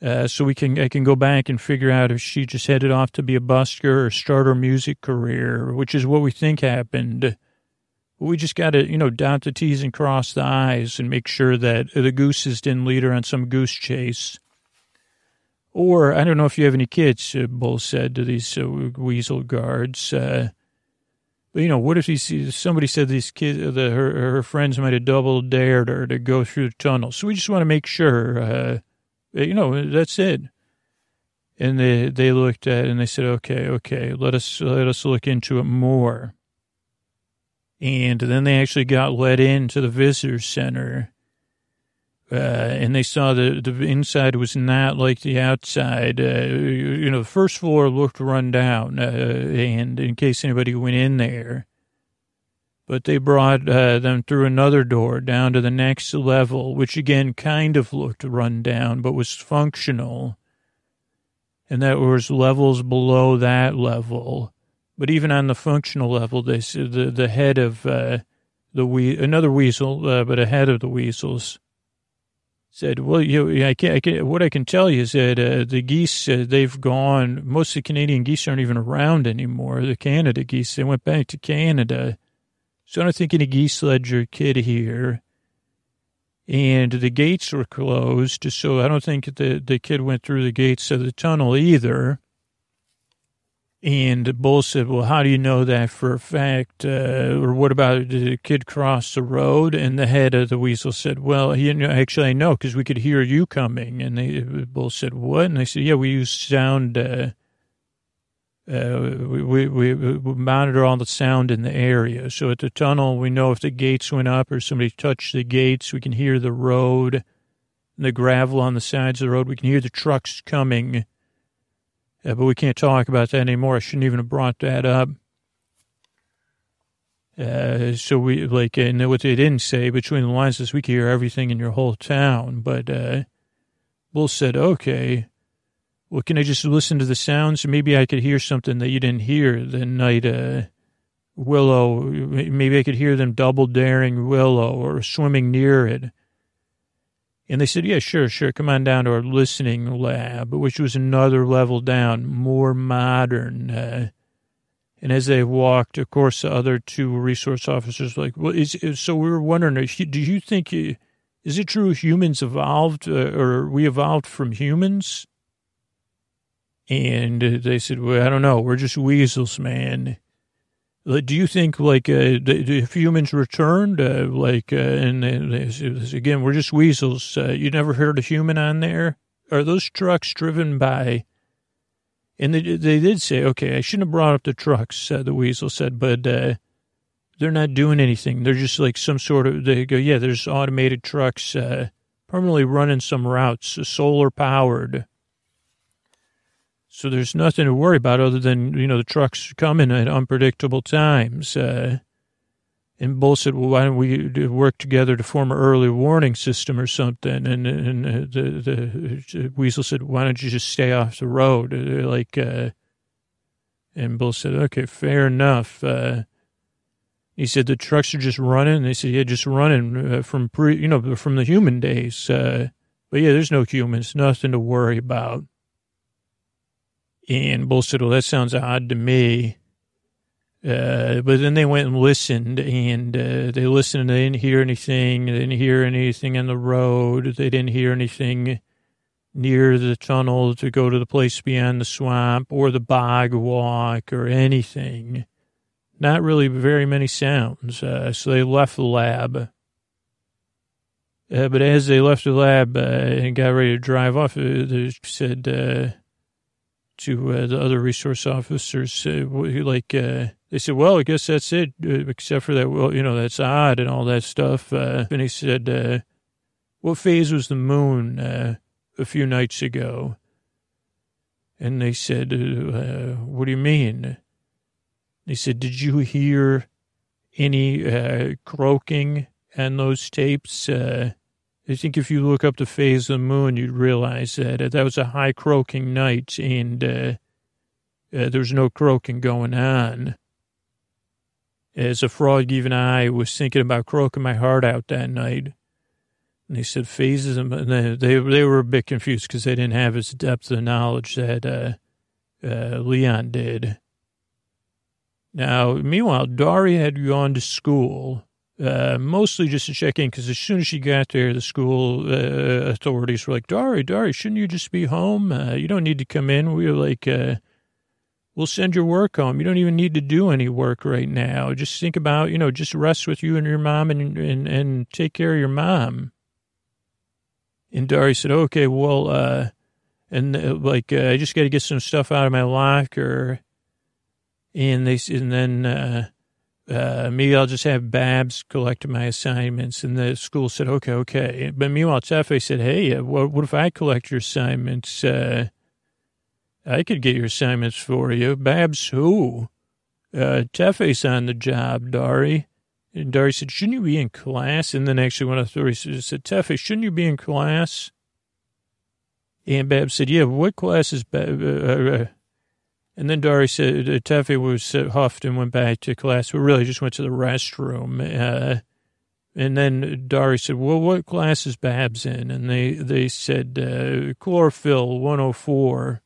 Uh, so we can, I can go back and figure out if she just headed off to be a busker or start her music career, which is what we think happened. We just got to, you know, dot the T's and cross the I's and make sure that the gooses didn't lead her on some goose chase. Or, I don't know if you have any kids, uh, Bull said to these uh, weasel guards. Uh, but, you know, what if he, somebody said these kids, uh, the, her, her friends might have double dared her to go through the tunnel. So we just want to make sure, uh, you know, that's it. And they, they looked at it and they said, okay, okay, let us, let us look into it more. And then they actually got let into the visitor center. Uh, and they saw the the inside was not like the outside. Uh, you know, the first floor looked run down, uh, and in case anybody went in there. But they brought uh, them through another door down to the next level, which again kind of looked run down, but was functional. And that was levels below that level. But even on the functional level, they the the head of uh, the we another weasel, uh, but a head of the weasels said, "Well, you, I can't, I can't, What I can tell you is that uh, the geese uh, they've gone. Most of the Canadian geese aren't even around anymore. The Canada geese they went back to Canada. So I don't think any geese led your kid here." And the gates were closed, so I don't think the, the kid went through the gates of the tunnel either. And Bull said, well, how do you know that for a fact? Uh, or what about the kid cross the road? And the head of the weasel said, well, actually, I know because we could hear you coming. And they, Bull said, what? And they said, yeah, we use sound. Uh, uh, we, we, we monitor all the sound in the area. So at the tunnel, we know if the gates went up or somebody touched the gates, we can hear the road, the gravel on the sides of the road. We can hear the trucks coming uh, but we can't talk about that anymore. I shouldn't even have brought that up. Uh, so we like, and what they didn't say between the lines is we can hear everything in your whole town. But uh, Bull said, okay, well, can I just listen to the sounds? Maybe I could hear something that you didn't hear the night uh, Willow. Maybe I could hear them double daring Willow or swimming near it. And they said, yeah, sure, sure. Come on down to our listening lab, which was another level down, more modern. Uh, and as they walked, of course, the other two resource officers were like, well, is, is, so we were wondering, do you think, is it true humans evolved uh, or we evolved from humans? And they said, well, I don't know. We're just weasels, man. Do you think, like, uh, if humans returned, uh, like, uh, and, and again, we're just weasels. Uh, you never heard a human on there? Are those trucks driven by? And they, they did say, okay, I shouldn't have brought up the trucks, uh, the weasel said, but uh, they're not doing anything. They're just like some sort of, they go, yeah, there's automated trucks uh, permanently running some routes, solar powered. So there's nothing to worry about other than, you know, the trucks coming at unpredictable times. Uh, and Bull said, well, why don't we work together to form an early warning system or something? And, and uh, the, the Weasel said, why don't you just stay off the road? Uh, like, uh, and Bull said, okay, fair enough. Uh, he said, the trucks are just running. They said, yeah, just running uh, from pre, you know, from the human days. Uh, but yeah, there's no humans, nothing to worry about. And Bull said, well, that sounds odd to me. Uh, but then they went and listened, and uh, they listened and they didn't hear anything. They didn't hear anything on the road. They didn't hear anything near the tunnel to go to the place beyond the swamp or the bog walk or anything. Not really very many sounds. Uh, so they left the lab. Uh, but as they left the lab uh, and got ready to drive off, uh, they said, uh, to uh, the other resource officers, uh, like uh, they said, "Well, I guess that's it, uh, except for that. Well, you know, that's odd and all that stuff." Uh, and he said, uh, "What phase was the moon a few nights ago?" And they said, "What do you mean?" They said, did you hear any croaking on those tapes? I think if you look up the phase of the moon, you'd realize that uh, that was a high croaking night and uh, uh, there was no croaking going on. As a frog, even I was thinking about croaking my heart out that night. And they said phases, and they they, they were a bit confused because they didn't have as depth of knowledge that uh, uh, Leon did. Now, meanwhile, Dari had gone to school uh, mostly just to check in because as soon as she got there, the school uh, authorities were like, Dari, Dari, shouldn't you just be home? Uh, you don't need to come in. We were like, uh, we'll send your work home. You don't even need to do any work right now. Just think about, you know, just rest with you and your mom and, and, and take care of your mom. And Dari said, okay, well, uh, and uh, like, I just got to get some stuff out of my locker. And they, and then, uh, maybe I'll just have Babs collect my assignments. And the school said, okay, okay. But meanwhile, Tefe said, hey, uh, what, what if I collect your assignments? Uh, I could get your assignments for you. Babs, who? Uh, Tefe's on the job, Dari. And Dari said, shouldn't you be in class? And then actually one of the authorities said, Tefe, shouldn't you be in class? And Babs said, yeah, what class is Babs? Uh, uh, and then Dari said, uh, Tefe was huffed and went back to class. We really just went to the restroom. Uh, and then Dari said, well, what class is Babs in? And they, they said, uh, chlorophyll 104.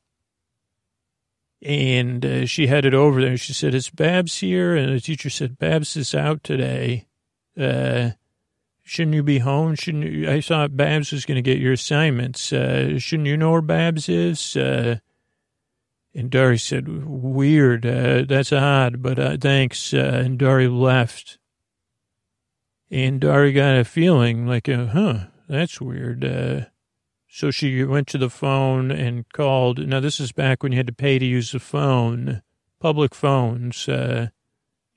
And uh, she headed over there. She said, is Babs here? And the teacher said, Babs is out today. Uh, shouldn't you be home? Shouldn't you? I thought Babs was going to get your assignments. Uh, shouldn't you know where Babs is? And Dari said, weird, uh, that's odd, but uh, thanks. Uh, and Dari left. And Dari got a feeling like, uh, huh, that's weird. Uh, so she went to the phone and called. Now, this is back when you had to pay to use the phone, public phones, uh,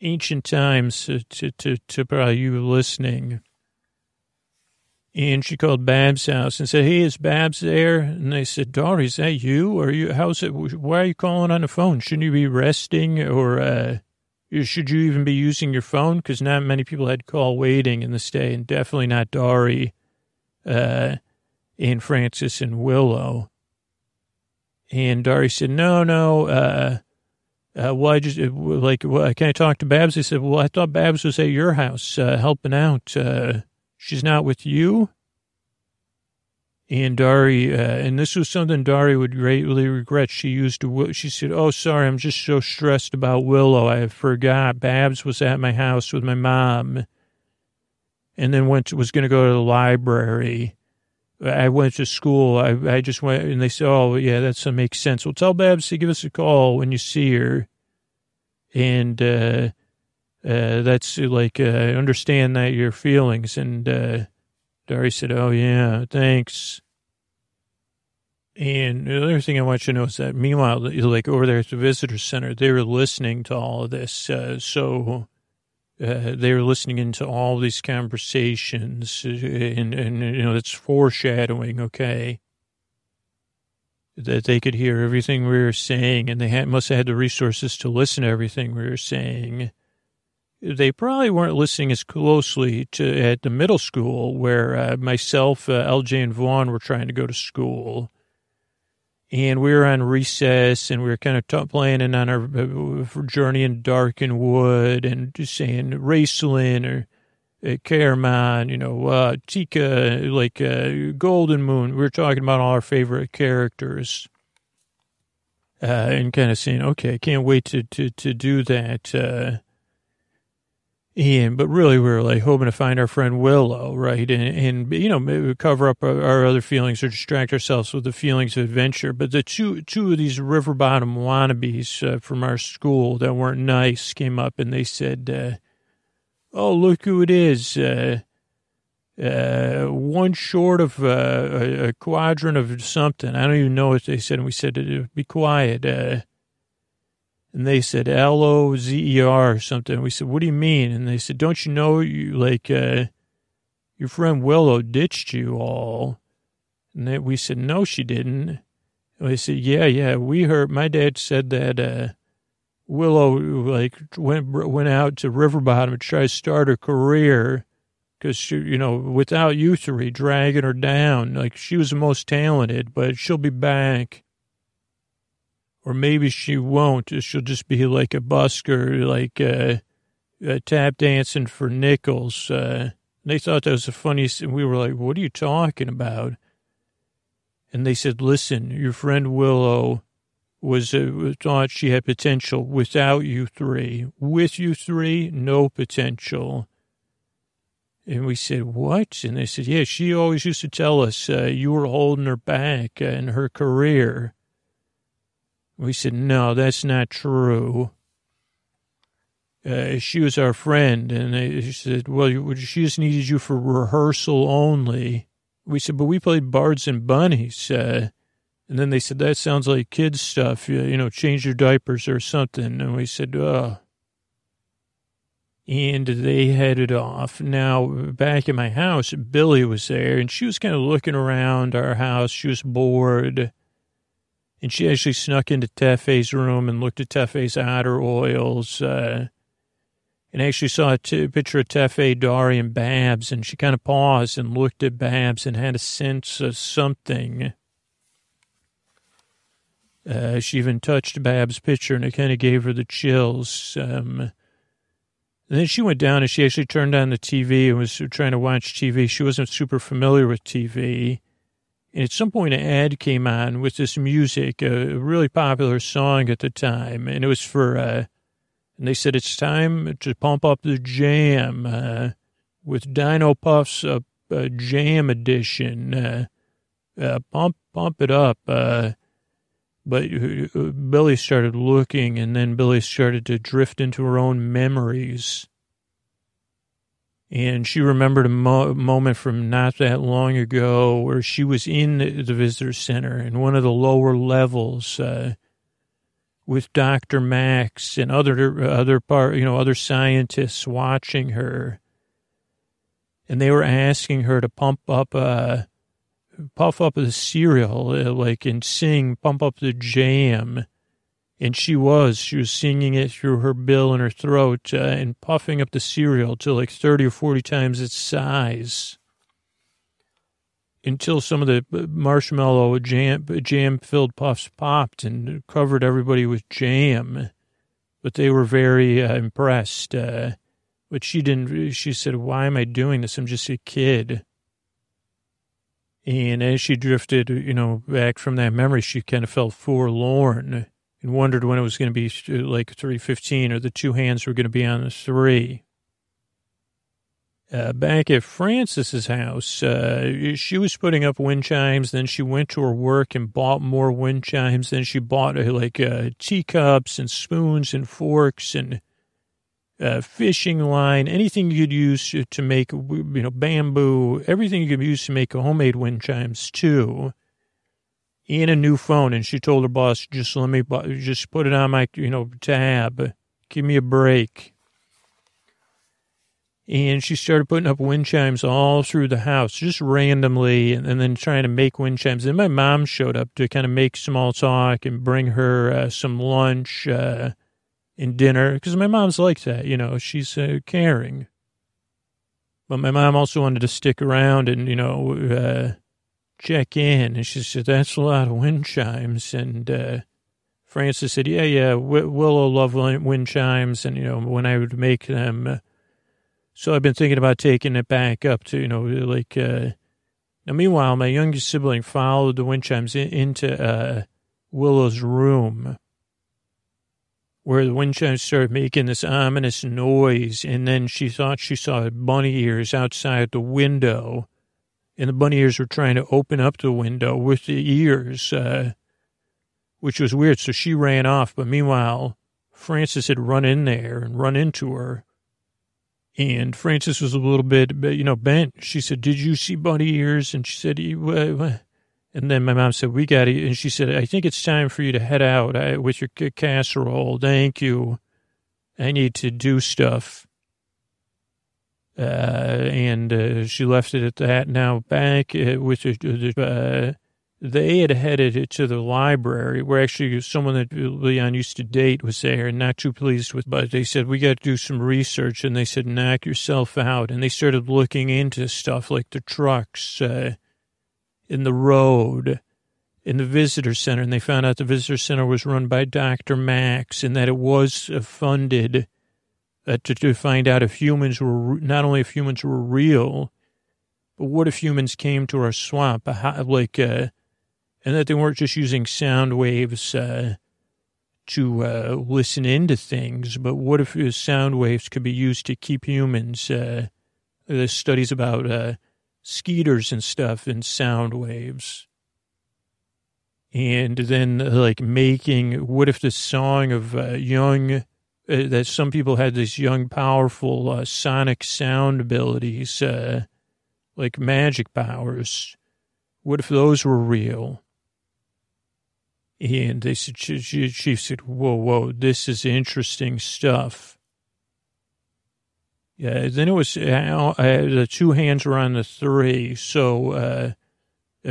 ancient times to, to, to, to probably you listening. And she called Babs' house and said, "Hey, is Babs there?" And they said, "Daughter, is that you? Or you? How's it? Why are you calling on the phone? Shouldn't you be resting, or uh, should you even be using your phone? Because not many people had call waiting in this day, and definitely not Dari, uh, and Frances and Willow." And Dari said, "No, no. Uh, uh, well, I just like, well, can I talk to Babs?" They said, "Well, I thought Babs was at your house uh, helping out." Uh, She's not with you? And Dari, uh, and this was something Dari would greatly regret. She used to, she said, Oh, sorry, I'm just so stressed about Willow. I forgot Babs was at my house with my mom and then went to, was going to go to the library. I went to school. I, I just went and they said, Oh, yeah, that makes sense. Well, tell Babs to give us a call when you see her. And, uh, uh, that's like, uh, understand that your feelings. And, uh, Dari said, oh yeah, thanks. And the other thing I want you to know is that meanwhile, like over there at the visitor center, they were listening to all of this. Uh, so, uh, they were listening into all these conversations and, and, you know, it's foreshadowing. Okay. That they could hear everything we were saying and they had, must have had the resources to listen to everything we were saying they probably weren't listening as closely to at the middle school where uh, myself, uh, LJ, and Vaughn were trying to go to school. And we were on recess and we were kind of t- planning on our uh, journey in Wood and just saying Raceland or uh, you know, uh, Tika, like uh, Golden Moon. We were talking about all our favorite characters. Uh, and kind of saying, okay, I can't wait to, to, to do that. Uh, and but really, we were like hoping to find our friend Willow, right? And, and you know, maybe cover up our, our, other feelings or distract ourselves with the feelings of adventure. But the two two of these river bottom wannabes uh, from our school that weren't nice came up and they said, uh, "Oh, look who it is! Uh, uh one short of uh, a, a, quadrant of something. I don't even know what they said." And we said, uh, "Be quiet." And they said L O Z E R or something. We said, what do you mean? And they said, don't you know you like uh, your friend Willow ditched you all? And they, we said, no, she didn't. And they said, yeah, yeah, we heard. My dad said that uh, Willow like went went out to River Bottom to try to start a career because she, you know, without you three dragging her down, like she was the most talented, but she'll be back. Or maybe she won't. She'll just be like a busker, like uh, uh, tap dancing for nickels. Uh, they thought that was the funniest. And we were like, what are you talking about? And they said, listen, your friend Willow was uh, thought she had potential without you three. With you three, no potential. And we said, what? And they said, yeah, she always used to tell us uh, you were holding her back uh, in her career. We said, no, that's not true. Uh, she was our friend. And they said, well, she just needed you for rehearsal only. We said, but we played Bards and Bunnies. Uh, and then they said, that sounds like kids stuff. You, you know, change your diapers or something. And we said, oh. And they headed off. Now, back in my house, Billy was there, and she was kind of looking around our house. She was bored. And she actually snuck into Tefe's room and looked at Tefe's otter oils. Uh, and actually saw a t- picture of Tefe, Dari, and Babs, and she kind of paused and looked at Babs and had a sense of something. Uh, she even touched Babs' picture, and it kind of gave her the chills. Um, and then she went down and she actually turned on the TV and was trying to watch TV. She wasn't super familiar with TV. And at some point, an ad came on with this music, a really popular song at the time. And it was for uh, and they said it's time to pump up the jam uh, with Dino Puffs uh, uh, Jam Edition. Uh, uh, pump, pump it up. Uh, but Billy started looking, and then Billy started to drift into her own memories. And she remembered a mo- moment from not that long ago where she was in the visitor center in one of the lower levels. Uh, with Dr. Max and other other part, you know, other scientists watching her, and they were asking her to pump up, uh, puff up the cereal, uh, like and sing, pump up the jam, and she was, she was singing it through her bill and her throat, uh, and puffing up the cereal to like thirty or forty times its size until some of the marshmallow jam jam filled puffs popped and covered everybody with jam. But they were very uh, impressed. Uh, but she didn't. She said, "Why am I doing this? I'm just a kid." And as she drifted, you know, back from that memory, she kind of felt forlorn and wondered when it was going to be like 315 or the two hands were going to be on the three uh, back at Frances's house, uh, she was putting up wind chimes. Then she went to her work and bought more wind chimes. Then she bought uh, like uh, teacups and spoons and forks and uh, fishing line, anything you could use to make, you know, bamboo, everything you could use to make homemade wind chimes too. And a new phone. And she told her boss, just let me, just put it on my, you know, tab. Give me a break and she started putting up wind chimes all through the house, just randomly, and, and then trying to make wind chimes. Then my mom showed up to kind of make small talk and bring her uh, some lunch uh, and dinner, because my mom's like that, you know, she's uh, caring. But my mom also wanted to stick around and, you know, uh, check in, and she said, that's a lot of wind chimes, and uh, Frances said, yeah, yeah, Willow love wind chimes, and, you know, when I would make them uh, so I've been thinking about taking it back up to, you know, like, uh, now meanwhile, my youngest sibling followed the wind chimes in, into, uh, Willow's room where the wind chimes started making this ominous noise. And then she thought she saw bunny ears outside the window and the bunny ears were trying to open up the window with the ears, uh, which was weird. So she ran off. But meanwhile, Frances had run in there and run into her and Frances was a little bit, you know, bent. She said, did you see bunny ears? And she said, and then my mom said, we got it. And she said, I think it's time for you to head out uh, with your casserole. Thank you. I need to do stuff. Uh, and uh, she left it at that. Now back uh, with the, uh, they had headed to the library where actually someone that Leon used to date was there and not too pleased with, but they said, we got to do some research. And they said, knock yourself out. And they started looking into stuff like the trucks, uh, in the road, in the visitor center. And they found out the visitor center was run by Dr. Max and that it was uh, funded uh, to, to find out if humans were, not only if humans were real, but what if humans came to our swamp, like, uh, and that they weren't just using sound waves uh, to uh, listen into things, but what if sound waves could be used to keep humans? Uh, there's studies about uh, skeeters and stuff and sound waves. And then, like, making what if the song of uh, young, uh, that some people had this young, powerful uh, sonic sound abilities, like magic powers. What if those were real? And they said, she said, whoa, whoa, this is interesting stuff. Yeah, then it was, uh, uh, the two hands were on the three. So, uh,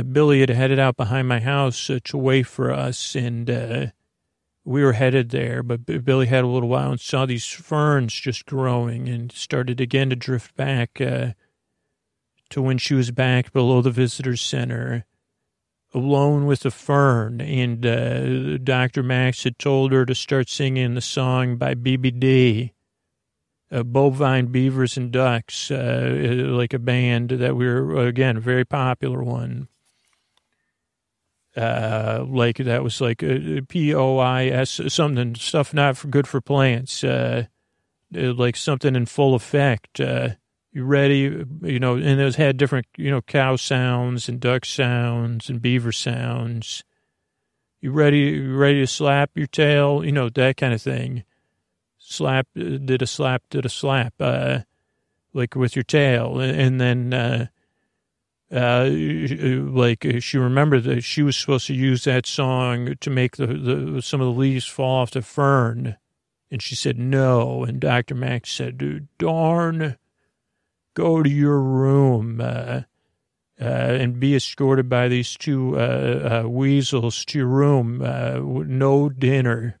Billy had headed out behind my house uh, to wait for us, and uh, we were headed there. But Billy had a little while and saw these ferns just growing and started again to drift back uh, to when she was back below the visitor center alone with a fern, and uh, Dr. Max had told her to start singing the song by BBD, uh, Bovine Beavers and Ducks, uh, like a band that we were, again, a very popular one. Uh, like that was like uh, P O I S something stuff not for good for plants, uh, like something in full effect. Uh, you ready? You know, and those had different, you know, cow sounds and duck sounds and beaver sounds. You ready? You ready to slap your tail? You know, that kind of thing. Slap, did a slap, did a slap, uh, like with your tail. And then, uh, uh, like she remembered that she was supposed to use that song to make the, the some of the leaves fall off the fern. And she said no. And Dr. Max said, Dude, darn go to your room uh, uh, and be escorted by these two uh, uh weasels to your room. Uh, no dinner.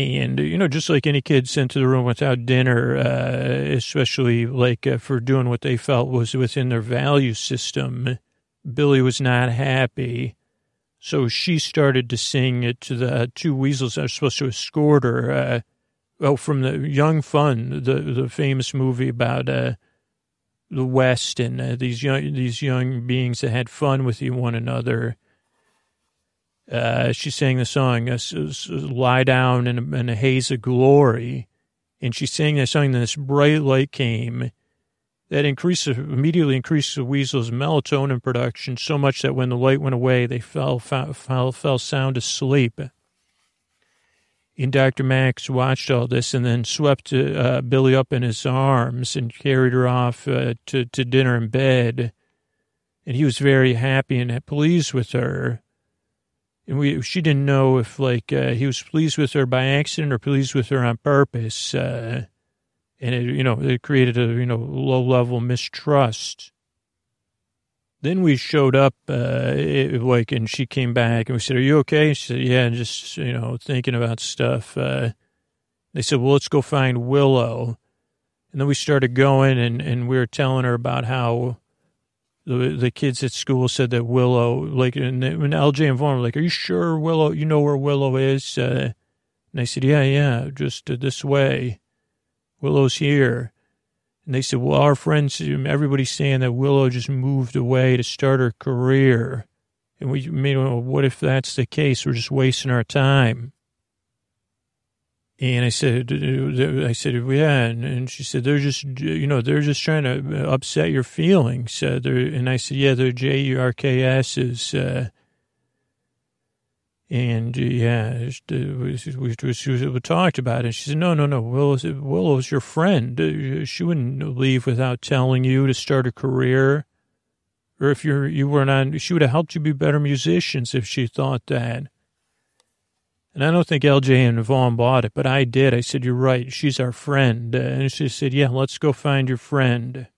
And, you know, just like any kid sent to the room without dinner, uh, especially like for doing what they felt was within their value system, Billy was not happy. So she started to sing it to the two weasels that are supposed to escort her well, from the Young Fun, the the famous movie about uh, the West and uh, these young these young beings that had fun with one another. Uh, she sang the song uh, "Lie Down in a, in a Haze of Glory," and she sang that song. And this bright light came that increased immediately increased the weasel's melatonin production so much that when the light went away, they fell fell fell, sound asleep. And Dr. Max watched all this and then swept uh, Billy up in his arms and carried her off uh, to, to dinner in bed. And he was very happy and pleased with her. And we, she didn't know if like uh, he was pleased with her by accident or pleased with her on purpose. Uh, and it, you know, it created a you know low level mistrust. Then we showed up, uh, it, like, and she came back and we said, are you okay? She said, yeah, just, you know, thinking about stuff. Uh, they said, well, let's go find Willow. And then we started going and, and we were telling her about how the, the kids at school said that Willow, like, and when LJ informed, like, are you sure Willow, you know where Willow is? Uh, and I said, yeah, yeah, just uh, this way. Willow's here. And they said, well, our friends, everybody's saying that Willow just moved away to start her career. And we, you know, what if that's the case? We're just wasting our time. And I said, I said, yeah. And she said, they're just, you know, they're just trying to upset your feelings. Uh, and I said, yeah, they're J-E-R-K-S's. Uh, and uh, yeah, we, we, we, we, talked about it. And she said, no, no, no, Willow's, Willow's your friend. Uh, she wouldn't leave without telling you to start a career. Or if you're, you weren't on, she would have helped you be better musicians if she thought that. And I don't think LJ and Vaughn bought it, but I did. I said, you're right. She's our friend. Uh, and she said, yeah, let's go find your friend.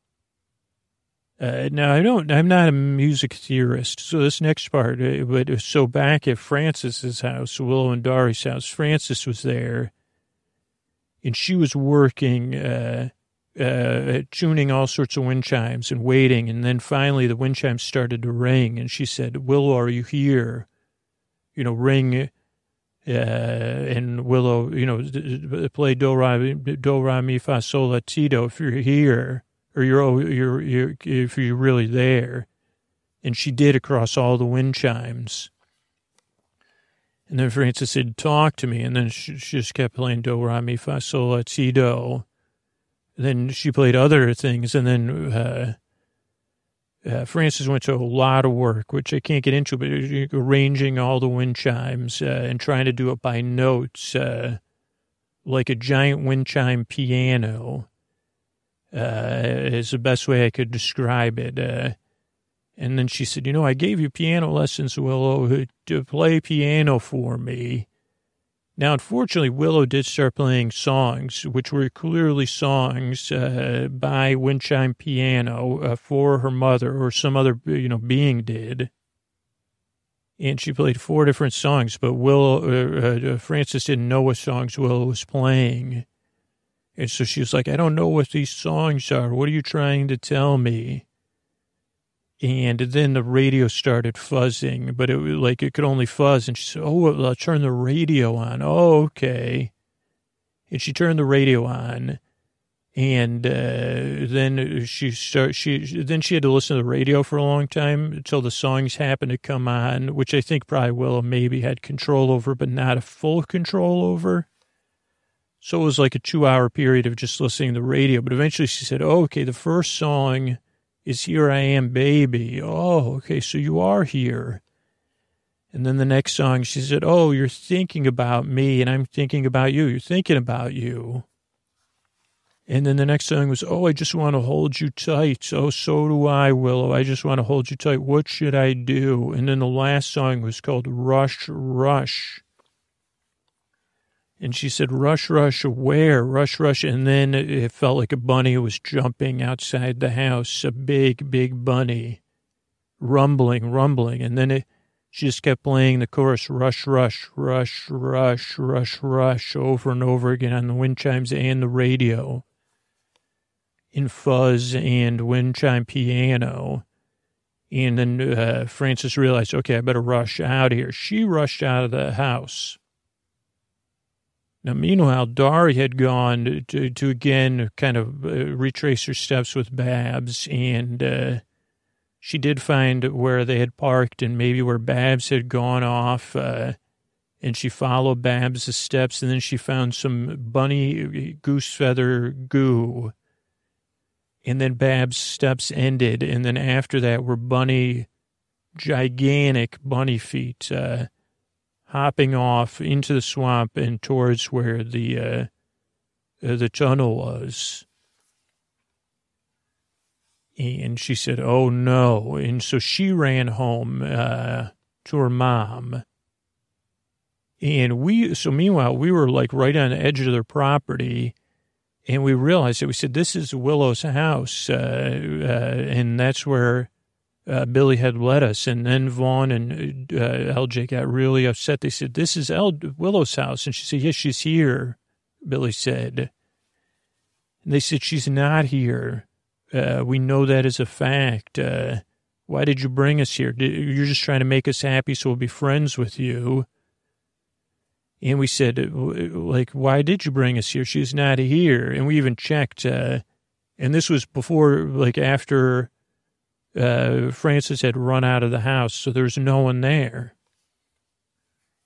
Uh, now I don't. I'm not a music theorist. So this next part, uh, but so back at Frances's house, Willow and Dari's house, Francis was there, and she was working, uh, uh, tuning all sorts of wind chimes and waiting, and then finally the wind chimes started to ring, and she said, "Willow, are you here?" You know, ring. Uh, and Willow, you know, play do ra do ra mi fa sol la ti do if you're here or you're, oh, you're, you're, if you're really there. And she did across all the wind chimes. And then Frances said, talk to me. And then she, she just kept playing do, ra, mi, fa, sol, la, ti, do. Then she played other things. And then, uh, uh, Frances went to a lot of work, which I can't get into, but arranging all the wind chimes uh, and trying to do it by notes, uh, like a giant wind chime piano uh, is the best way I could describe it. Uh, and then she said, you know, I gave you piano lessons, Willow, to play piano for me. Now, unfortunately, Willow did start playing songs, which were clearly songs uh, by Windchime Piano uh, for her mother or some other, you know, being did. And she played four different songs, but Willow, uh, uh Frances didn't know what songs Willow was playing. And so she was like, I don't know what these songs are. What are you trying to tell me? And then the radio started fuzzing, but it was like it could only fuzz. And she said, Oh, well, I'll turn the radio on. Oh, okay. And she turned the radio on. And uh, then she start she then she had to listen to the radio for a long time until the songs happened to come on, which I think probably Willow maybe had control over, but not a full control over. So it was like a two hour period of just listening to the radio. But eventually she said, oh, okay, the first song is Here I Am, Baby. Oh, okay, so you are here. And then the next song, she said, oh, you're thinking about me and I'm thinking about you. You're thinking about you. And then the next song was, oh, I just want to hold you tight. Oh, so do I, Willow. I just want to hold you tight. What should I do? And then the last song was called Rush, Rush. And she said, rush, rush, where? Rush, rush. And then it felt like a bunny was jumping outside the house, a big, big bunny, rumbling, rumbling. And then it, she just kept playing the chorus, rush, rush, rush, rush, rush, rush, over and over again on the wind chimes and the radio in fuzz and wind chime piano. And then uh, Frances realized, okay, I better rush out here. She rushed out of the house now, meanwhile, Dari had gone to, to again kind of uh, retrace her steps with Babs, and uh, she did find where they had parked and maybe where Babs had gone off. Uh, and she followed Babs' steps, and then she found some bunny goose feather goo. And then Babs' steps ended, and then after that were bunny, gigantic bunny feet. Hopping off into the swamp and towards where the uh, uh, the tunnel was. And she said, "Oh no!" And so she ran home uh, to her mom. And we, so meanwhile, we were like right on the edge of their property, and we realized that we said, "This is Willow's house," uh, uh, and that's where uh, Billy had led us. And then Vaughn and uh, LJ got really upset. They said, This is El- Willow's house. And she said, Yes, she's here, Billy said. And they said, She's not here. Uh, we know that as a fact. Uh, why did you bring us here? You're just trying to make us happy so we'll be friends with you. And we said, like, why did you bring us here? She's not here. And we even checked. Uh, and this was before, like, after uh, Frances had run out of the house, so there was no one there.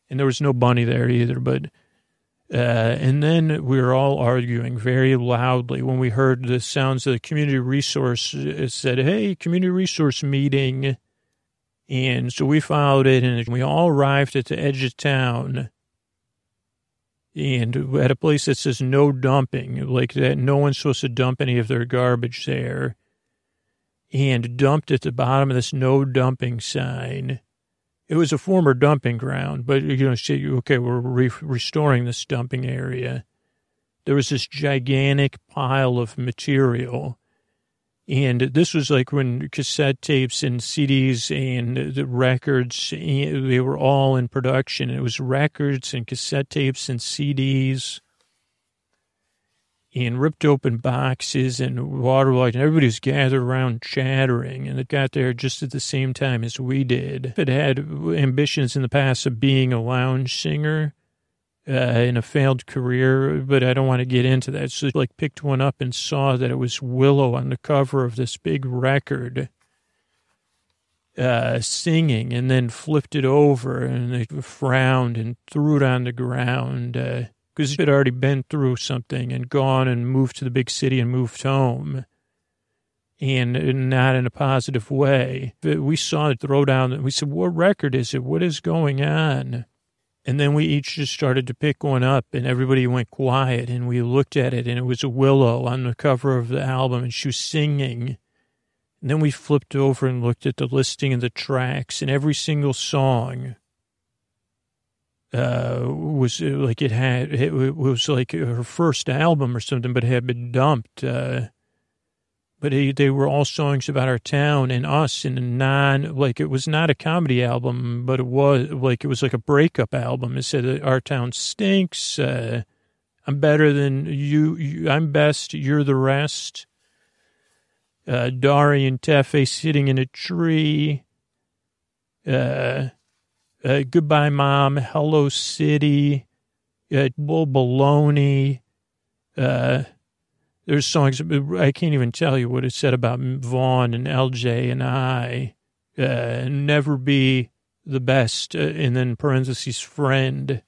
And there was no bunny there either, but, uh, and then we were all arguing very loudly when we heard the sounds of the community resource. It said, Hey, community resource meeting. And so we followed it and we all arrived at the edge of town and at a place that says no dumping, like that no one's supposed to dump any of their garbage there and dumped at the bottom of this no dumping sign. It was a former dumping ground, but you know, see, okay, we're re- restoring this dumping area. There was this gigantic pile of material, And this was like when cassette tapes and CDs and the records, eh, they were all in production. It was records and cassette tapes and CDs and ripped open boxes and water light, and everybody was gathered around chattering. And it got there just at the same time as we did. It had ambitions in the past of being a lounge singer uh, in a failed career, but I don't want to get into that. So, like, picked one up and saw that it was Willow on the cover of this big record. Uh, singing and then flipped it over and they frowned and threw it on the ground. Uh, because he had already been through something and gone and moved to the big city and moved home and not in a positive way. We saw it throw down. We said, What record is it? What is going on? And then we each just started to pick one up, and everybody went quiet. And we looked at it, and it was a willow on the cover of the album, and she was singing. And then we flipped over and looked at the listing of the tracks, and every single song uh, was uh, like it had, it was like her first album or something, but had been dumped. Uh, but it, they were all songs about our town and us and a non, like it was not a comedy album, but it was like, it was like a breakup album. It said, our town stinks. Uh, I'm better than you, you, I'm best. You're the rest. Uh, Dari and Tefe sitting in a tree. Uh, uh, Goodbye Mom, Hello City, uh, Bull Baloney. Uh, there's songs, I can't even tell you what it said about Vaughn and LJ and I. Uh, never be the best, uh, and then parentheses, friend.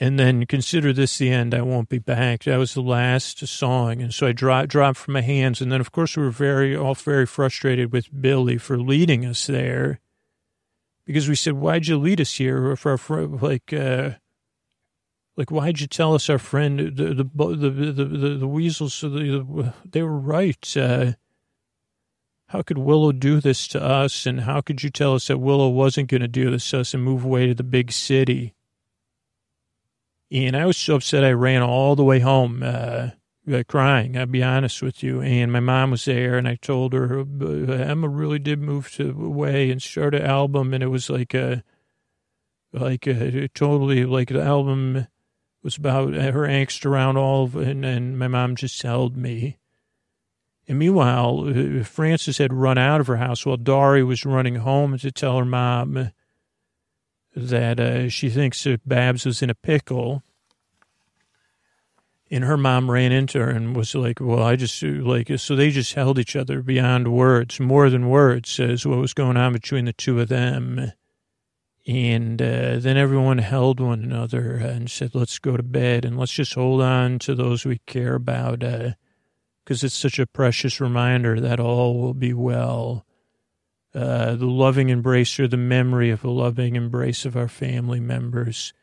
And then consider this the end. I won't be back. That was the last song, and so I dropped dropped from my hands. And then, of course, we were very all very frustrated with Billy for leading us there because we said, "Why'd you lead us here?" For our friend, like, uh, like, why'd you tell us our friend the the the the the, the weasels? The, they were right. Uh, how could Willow do this to us? And how could you tell us that Willow wasn't going to do this to us and move away to the big city? And I was so upset I ran all the way home. Uh, crying. I'll be honest with you. And my mom was there, and I told her uh, Emma really did move to away and start an album, and it was like a, like a, totally like the album was about her angst around all of, and and my mom just held me. And meanwhile, uh, Frances had run out of her house while Dari was running home to tell her mom that uh, she thinks that Babs was in a pickle and her mom ran into her and was like, well, I just like, so they just held each other beyond words, more than words, says what was going on between the two of them. And uh, then everyone held one another and said, let's go to bed and let's just hold on to those we care about because uh, it's such a precious reminder that all will be well. Uh, the loving embrace or the memory of a loving embrace of our family members.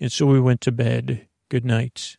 And so we went to bed. Good night.